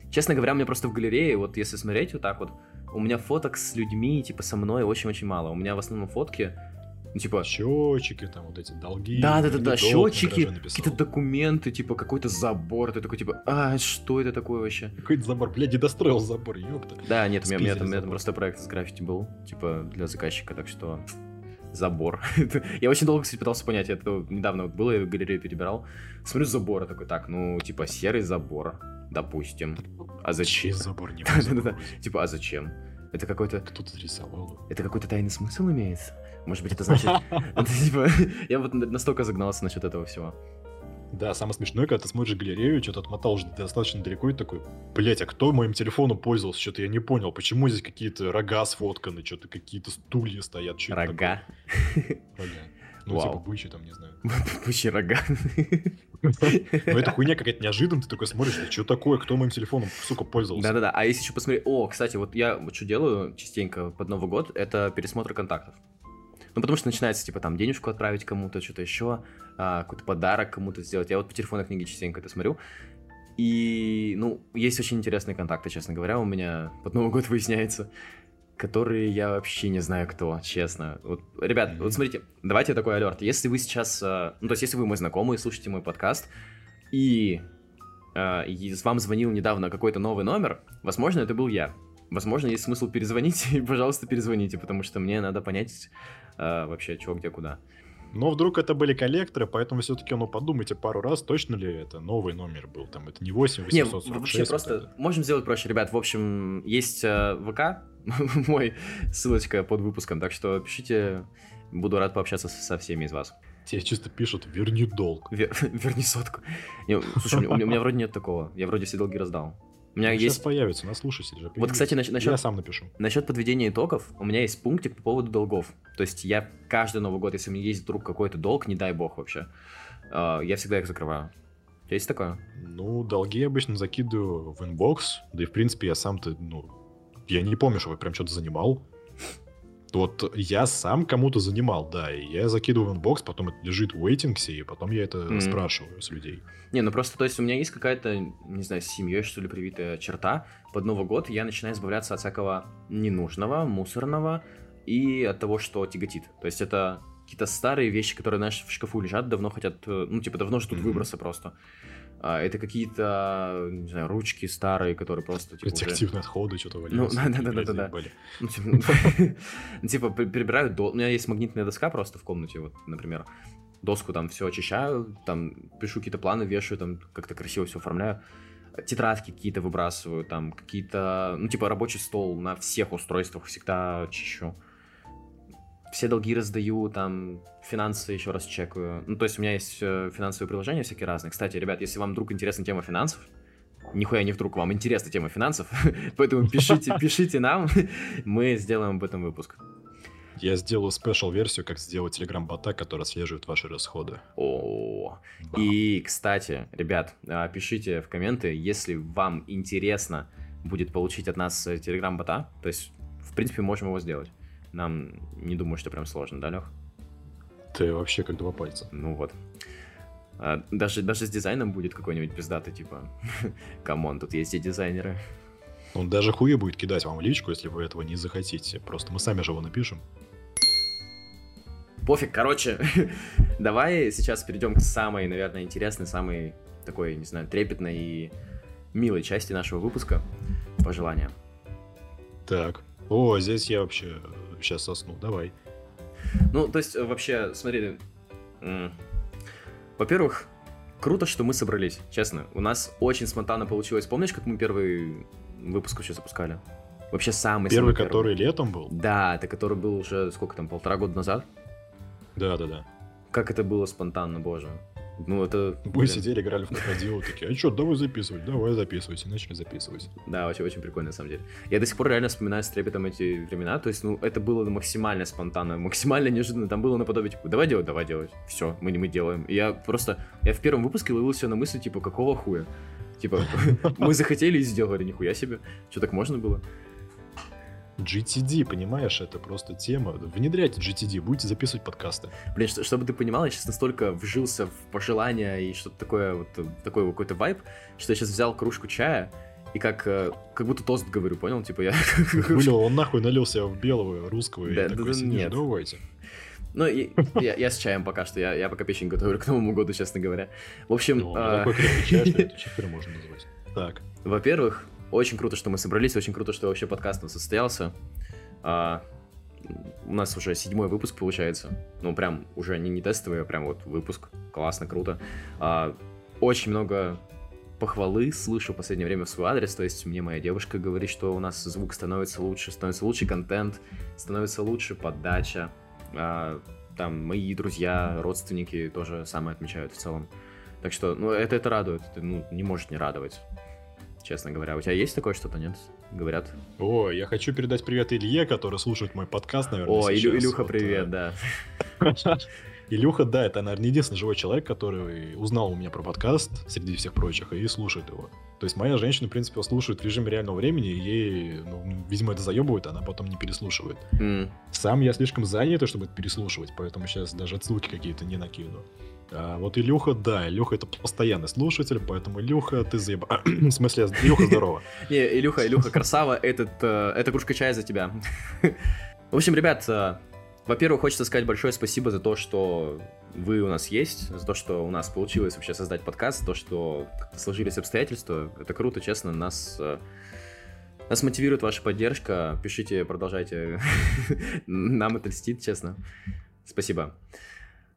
S1: Честно говоря, у меня просто в галерее, вот если смотреть вот так вот, у меня фоток с людьми, типа, со мной очень-очень мало. У меня в основном фотки ну, типа...
S2: Счетчики, там вот эти долги.
S1: Да, да, да, да, счетчики, какие-то документы, типа какой-то забор. Ты такой, типа, а, что это такое вообще?
S2: Какой-то забор, блядь, не достроил забор, ёпта.
S1: Да, нет, у меня, у меня, там, у меня там просто проект с граффити был, типа, для заказчика, так что забор. я очень долго, кстати, пытался понять, это недавно вот было, я галерею перебирал. Смотрю забор, такой, так, ну, типа, серый забор, допустим. А зачем?
S2: забор не
S1: типа, а зачем? Это какой-то...
S2: Кто-то рисовал.
S1: Это какой-то тайный смысл имеется? Может быть, это значит... Типа, я вот настолько загнался насчет этого всего.
S2: Да, самое смешное, когда ты смотришь галерею, что-то отмотал уже достаточно далеко и такой, блять, а кто моим телефоном пользовался? Что-то я не понял, почему здесь какие-то рога сфотканы, что-то какие-то стулья стоят. Что
S1: рога?
S2: Рога. Ну, Вау. типа бычьи там, не знаю.
S1: Бычьи рога.
S2: Ну, это хуйня какая-то неожиданная, ты такой смотришь, что такое, кто моим телефоном, сука, пользовался.
S1: Да-да-да, а если еще посмотреть, о, кстати, вот я вот что делаю частенько под Новый год, это пересмотр контактов. Ну, потому что начинается, типа, там, денежку отправить кому-то, что-то еще, а, какой-то подарок кому-то сделать. Я вот по телефонной книге частенько это смотрю. И, ну, есть очень интересные контакты, честно говоря, у меня под Новый год выясняется, которые я вообще не знаю кто, честно. Вот, ребят, mm-hmm. вот смотрите, давайте такой алерт. Если вы сейчас, а, ну, то есть, если вы мой знакомый, слушаете мой подкаст, и, э, и вам звонил недавно какой-то новый номер, возможно, это был я. Возможно, есть смысл перезвонить, и, пожалуйста, перезвоните, потому что мне надо понять, э, вообще, что, где, куда.
S2: Но вдруг это были коллекторы, поэтому все-таки, ну, подумайте пару раз, точно ли это новый номер был, там, это не 8 846. Не, вообще
S1: просто, вот можем сделать проще, ребят, в общем, есть э, ВК, мой, ссылочка под выпуском, так что пишите, буду рад пообщаться со всеми из вас.
S2: Тебе чисто пишут, верни долг.
S1: Вер, верни сотку. Не, слушай, у меня, у меня вроде нет такого, я вроде все долги раздал.
S2: У меня Сейчас есть... появится, на слушатель же.
S1: Вот, кстати, насчет...
S2: Я сам напишу.
S1: Насчет подведения итогов, у меня есть пунктик по поводу долгов. То есть я каждый Новый год, если у меня есть вдруг какой-то долг, не дай бог вообще, а, я всегда их закрываю. Есть такое?
S2: Ну, долги я обычно закидываю в inbox, да и, в принципе, я сам-то, ну, я не помню, что я прям что-то занимал. Вот я сам кому-то занимал, да, и я закидываю в inbox, потом это лежит в waitings е, и потом я это mm-hmm. спрашиваю с людей.
S1: Не, ну просто, то есть у меня есть какая-то, не знаю, с семьей, что ли, привитая черта. Под Новый год я начинаю избавляться от всякого ненужного, мусорного и от того, что тяготит. То есть это какие-то старые вещи, которые, знаешь, в шкафу лежат, давно хотят, э, ну, типа, давно ждут mm-hmm. выброса просто. А, это какие-то, не знаю, ручки старые, которые просто...
S2: Типа, Радиоактивные уже... отходы, что-то валялось.
S1: Ну, да-да-да. да. Ну, типа, перебираю... У меня есть магнитная доска просто в комнате, вот, например. Доску там все очищаю, там пишу какие-то планы, вешаю, там как-то красиво все оформляю. Тетрадки какие-то выбрасываю, там какие-то... Ну, типа, рабочий стол на всех устройствах всегда чищу все долги раздаю, там, финансы еще раз чекаю. Ну, то есть у меня есть э, финансовые приложения всякие разные. Кстати, ребят, если вам вдруг интересна тема финансов, нихуя не вдруг вам интересна тема финансов, поэтому пишите, пишите нам, мы сделаем об этом выпуск.
S2: Я сделаю спешл-версию, как сделать телеграм-бота, который отслеживает ваши расходы.
S1: О, и, кстати, ребят, а, пишите в комменты, если вам интересно будет получить от нас э, телеграм-бота, то есть, в принципе, можем его сделать. Нам не думаю, что прям сложно, да, Лех?
S2: Ты вообще как два пальца.
S1: Ну вот. А, даже, даже с дизайном будет какой-нибудь пиздатый, типа, come on, тут есть и дизайнеры.
S2: Он даже хуе будет кидать вам в личку, если вы этого не захотите. Просто мы сами же его напишем.
S1: Пофиг, короче, давай сейчас перейдем к самой, наверное, интересной, самой такой, не знаю, трепетной и милой части нашего выпуска. Пожелания.
S2: Так. О, здесь я вообще сейчас сосну. Давай.
S1: Ну, то есть, вообще, смотри, во-первых, круто, что мы собрались, честно. У нас очень спонтанно получилось. Помнишь, как мы первый выпуск вообще запускали? Вообще самый
S2: Первый,
S1: самый
S2: который летом был?
S1: Да, это который был уже, сколько там, полтора года назад?
S2: Да, да, да.
S1: Как это было спонтанно, боже. Ну, это...
S2: Мы
S1: блин.
S2: сидели, играли в крокодила, такие, а что, давай записывать, давай записывать, и начали записывать.
S1: Да, очень, очень прикольно, на самом деле. Я до сих пор реально вспоминаю с трепетом эти времена. То есть, ну, это было максимально спонтанно, максимально неожиданно. Там было наподобие, типа, давай делать, давай делать. Все, мы не мы делаем. И я просто... Я в первом выпуске ловил себя на мысли, типа, какого хуя? Типа, мы захотели и сделали, нихуя себе. Что, так можно было?
S2: GTD, понимаешь, это просто тема. Внедряйте GTD, будете записывать подкасты.
S1: Блин, что- чтобы ты понимал, я сейчас настолько вжился в пожелания и что-то такое, вот такой какой-то вайб, что я сейчас взял кружку чая и как, э, как будто тост говорю, понял? Типа я...
S2: Вылил, он нахуй налился в белого, русского,
S1: Да,
S2: и
S1: да,
S2: такой
S1: да,
S2: сидишь,
S1: нет.
S2: давайте.
S1: Ну, и я, я с чаем пока что, я, я пока печень готовлю к Новому году, честно говоря. В общем,
S2: Ну,
S1: а,
S2: такой крепкий чай, что это можно назвать. Так,
S1: во-первых, очень круто, что мы собрались, очень круто, что вообще подкаст состоялся. А, у нас уже седьмой выпуск получается. Ну, прям уже не, не тестовый, а прям вот выпуск. Классно, круто. А, очень много похвалы слышу в последнее время в свой адрес, то есть мне моя девушка говорит, что у нас звук становится лучше, становится лучше контент, становится лучше подача. А, там мои друзья, родственники тоже самое отмечают в целом. Так что, ну, это, это радует, это, ну, не может не радовать, честно говоря. У тебя есть такое что-то, нет? Говорят.
S2: О, я хочу передать привет Илье, который слушает мой подкаст, наверное,
S1: О,
S2: сейчас.
S1: Илюха,
S2: Вот,
S1: привет,
S2: э,
S1: да.
S2: Илюха, да, это, наверное, единственный живой человек, который узнал у меня про подкаст среди всех прочих и слушает его. То есть моя женщина, в принципе, его слушает в режиме реального времени, и ей, ну, видимо, это заебывает, она потом не переслушивает.
S1: М,
S2: Сам я слишком занят, чтобы это переслушивать, поэтому сейчас даже отсылки какие-то не накину. А вот Илюха, да, Илюха это постоянный слушатель, поэтому Илюха, ты заеба... В смысле, Илюха, здорово.
S1: Не, Илюха, Илюха, красава, этот, э, эта кружка чая за тебя. В общем, ребят, э, во-первых, хочется сказать большое спасибо за то, что вы у нас есть, за то, что у нас получилось вообще создать подкаст, то, что сложились обстоятельства. Это круто, честно, нас... э, Нас мотивирует ваша поддержка. Пишите, продолжайте. Нам это льстит, честно. Спасибо.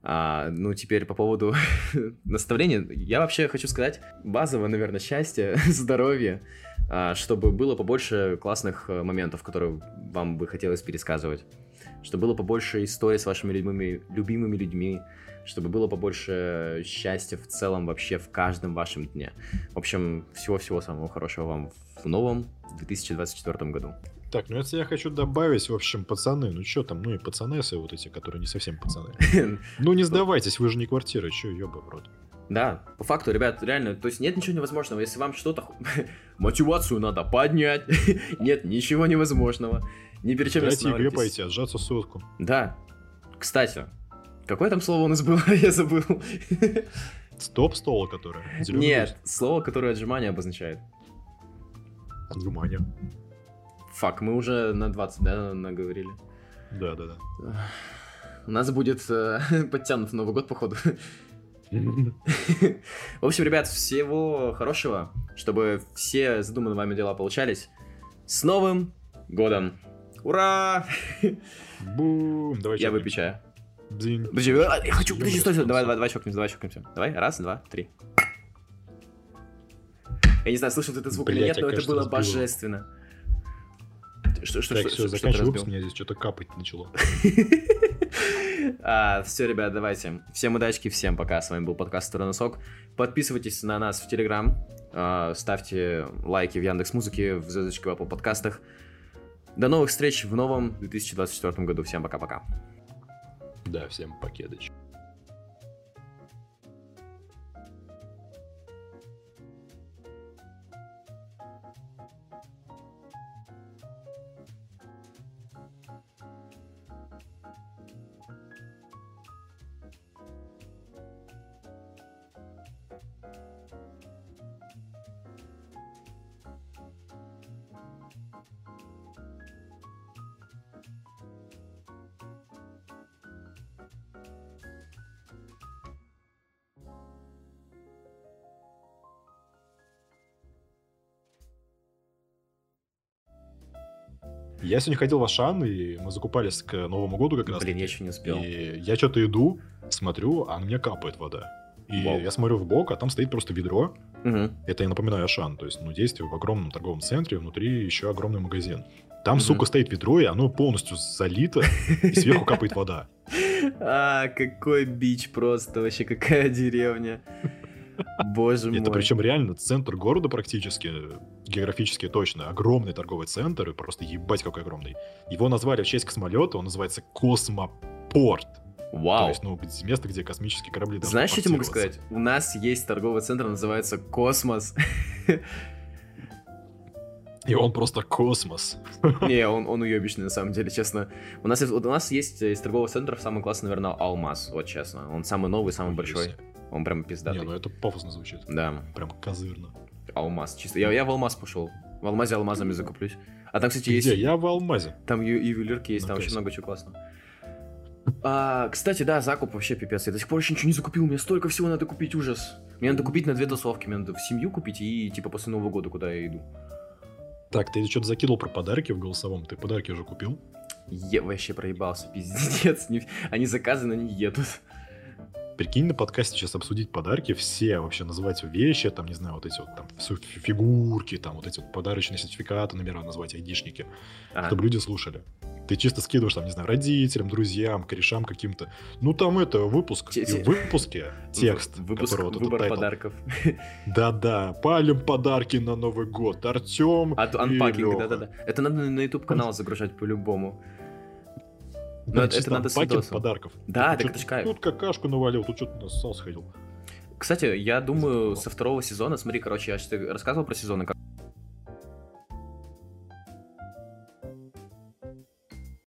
S1: А, ну, теперь по поводу наставления. Я вообще хочу сказать, базово, наверное, счастье, здоровье, а, чтобы было побольше классных э, моментов, которые вам бы хотелось пересказывать. Чтобы было побольше историй с вашими любимыми, любимыми людьми, чтобы было побольше счастья в целом вообще в каждом вашем дне. В общем, всего-всего самого хорошего вам в новом 2024 году.
S2: Так, ну если я хочу добавить, в общем, пацаны, ну что там, ну и пацаны все вот эти, которые не совсем пацаны. Ну не сдавайтесь, вы же не квартира, что, ёба в рот.
S1: Да, по факту, ребят, реально, то есть нет ничего невозможного. Если вам что-то... Мотивацию надо поднять. Нет ничего невозможного. Ни перед чем не
S2: Дайте игре
S1: останавливайтесь.
S2: пойти, отжаться сотку.
S1: Да. Кстати, какое там слово у нас было? Я забыл.
S2: Стоп стола, зелёный
S1: Нет, слово, которое отжимание обозначает.
S2: Отжимание.
S1: Фак, мы уже на 20, да, наговорили.
S2: Да, да,
S1: У нас будет э, подтянут Новый год, походу.
S2: да.
S1: В общем, ребят, всего хорошего, чтобы все задуманные вами дела получались. С Новым годом! Ура!
S2: Бум, давай
S1: Я выпью чая.
S2: Бзинь.
S1: Подожди, а, я хочу, подожди, стой, стой, давай, давай, давай чокнемся, давай чокнемся. Давай, раз, два, три. Я не знаю, слышал ты этот звук или
S2: Блядь,
S1: нет, но это было
S2: разбил.
S1: божественно. Что, что,
S2: Так,
S1: что,
S2: все,
S1: что,
S2: заканчивай выпуск, мне здесь что-то капать начало.
S1: все, ребят, давайте. Всем удачки, всем пока. С вами был подкаст «Второй носок». Подписывайтесь на нас в Телеграм, а, ставьте лайки в Яндекс Музыке, в звездочке в Apple подкастах. До новых встреч в новом 2024 году. Всем пока-пока.
S2: Да, всем покедыч. Я сегодня ходил в Ашан, и мы закупались к Новому году как раз.
S1: Блин, я еще не успел.
S2: И я что-то иду, смотрю, а на меня капает вода. И
S1: Вау.
S2: я смотрю в бок, а там стоит просто ведро.
S1: Мгм.
S2: Это я напоминаю Ашан, то есть, ну, действие в огромном торговом центре, внутри еще огромный магазин. Там,
S1: Мгм.
S2: сука, стоит ведро, и оно полностью залито, и сверху капает вода.
S1: А, какой бич просто, вообще какая деревня. Боже мой.
S2: Это причем реально центр города практически, географически точно, огромный торговый центр, и просто ебать какой огромный. Его назвали в честь космолета, он называется Космопорт. То
S1: Вау.
S2: есть, ну, место, где космические корабли
S1: Знаешь, что я могу сказать? У нас есть торговый центр, называется Космос.
S2: И он просто космос.
S1: Не, он, он уебищный, на самом деле, честно. У нас, есть- у нас есть из торговых центров самый классный, наверное, Алмаз, вот честно. Он самый новый, самый большой. Он прям пиздатый.
S2: Не, ну это пафосно звучит.
S1: Да,
S2: Прям козырно.
S1: Алмаз, чисто. Я, я в Алмаз пошел. В Алмазе алмазами закуплюсь. А там, кстати,
S2: Ты
S1: есть...
S2: Где? Я в Алмазе.
S1: Там ю- ювелирки есть,
S2: На
S1: там очень много чего классного. А, кстати, да, закуп вообще пипец. Я до сих пор еще ничего не закупил. Мне столько всего надо купить, ужас. Мне надо купить на две тусовки. Мне надо в семью купить и типа после Нового года, куда я иду.
S2: Так, ты что-то закинул про подарки в голосовом. Ты подарки уже купил?
S1: Я вообще проебался, пиздец. Они заказаны, они едут.
S2: Прикинь, на подкасте сейчас обсудить подарки, все вообще называть вещи, там, не знаю, вот эти вот там фигурки, там вот эти вот подарочные сертификаты, номера назвать, айдишники,
S1: Ага.
S2: чтобы люди слушали. Ты чисто скидываешь, там, не знаю, родителям, друзьям, корешам каким-то. Ну, там это, выпуск.
S1: Те-
S2: И в выпуске текст,
S1: Выпуск,
S2: этот
S1: выбор
S2: title.
S1: подарков.
S2: Да-да, палим подарки на Новый год. Артем
S1: то unpacking, да-да-да. Это надо на YouTube канал загружать по-любому. Ну, это- это надо с
S2: подарков.
S1: Да,
S2: Тут
S1: так.
S2: Тут какашку навалил, тут что-то сал сходил.
S1: Кстати, я думаю, со второго сезона, смотри, короче, я рассказывал про сезоны, как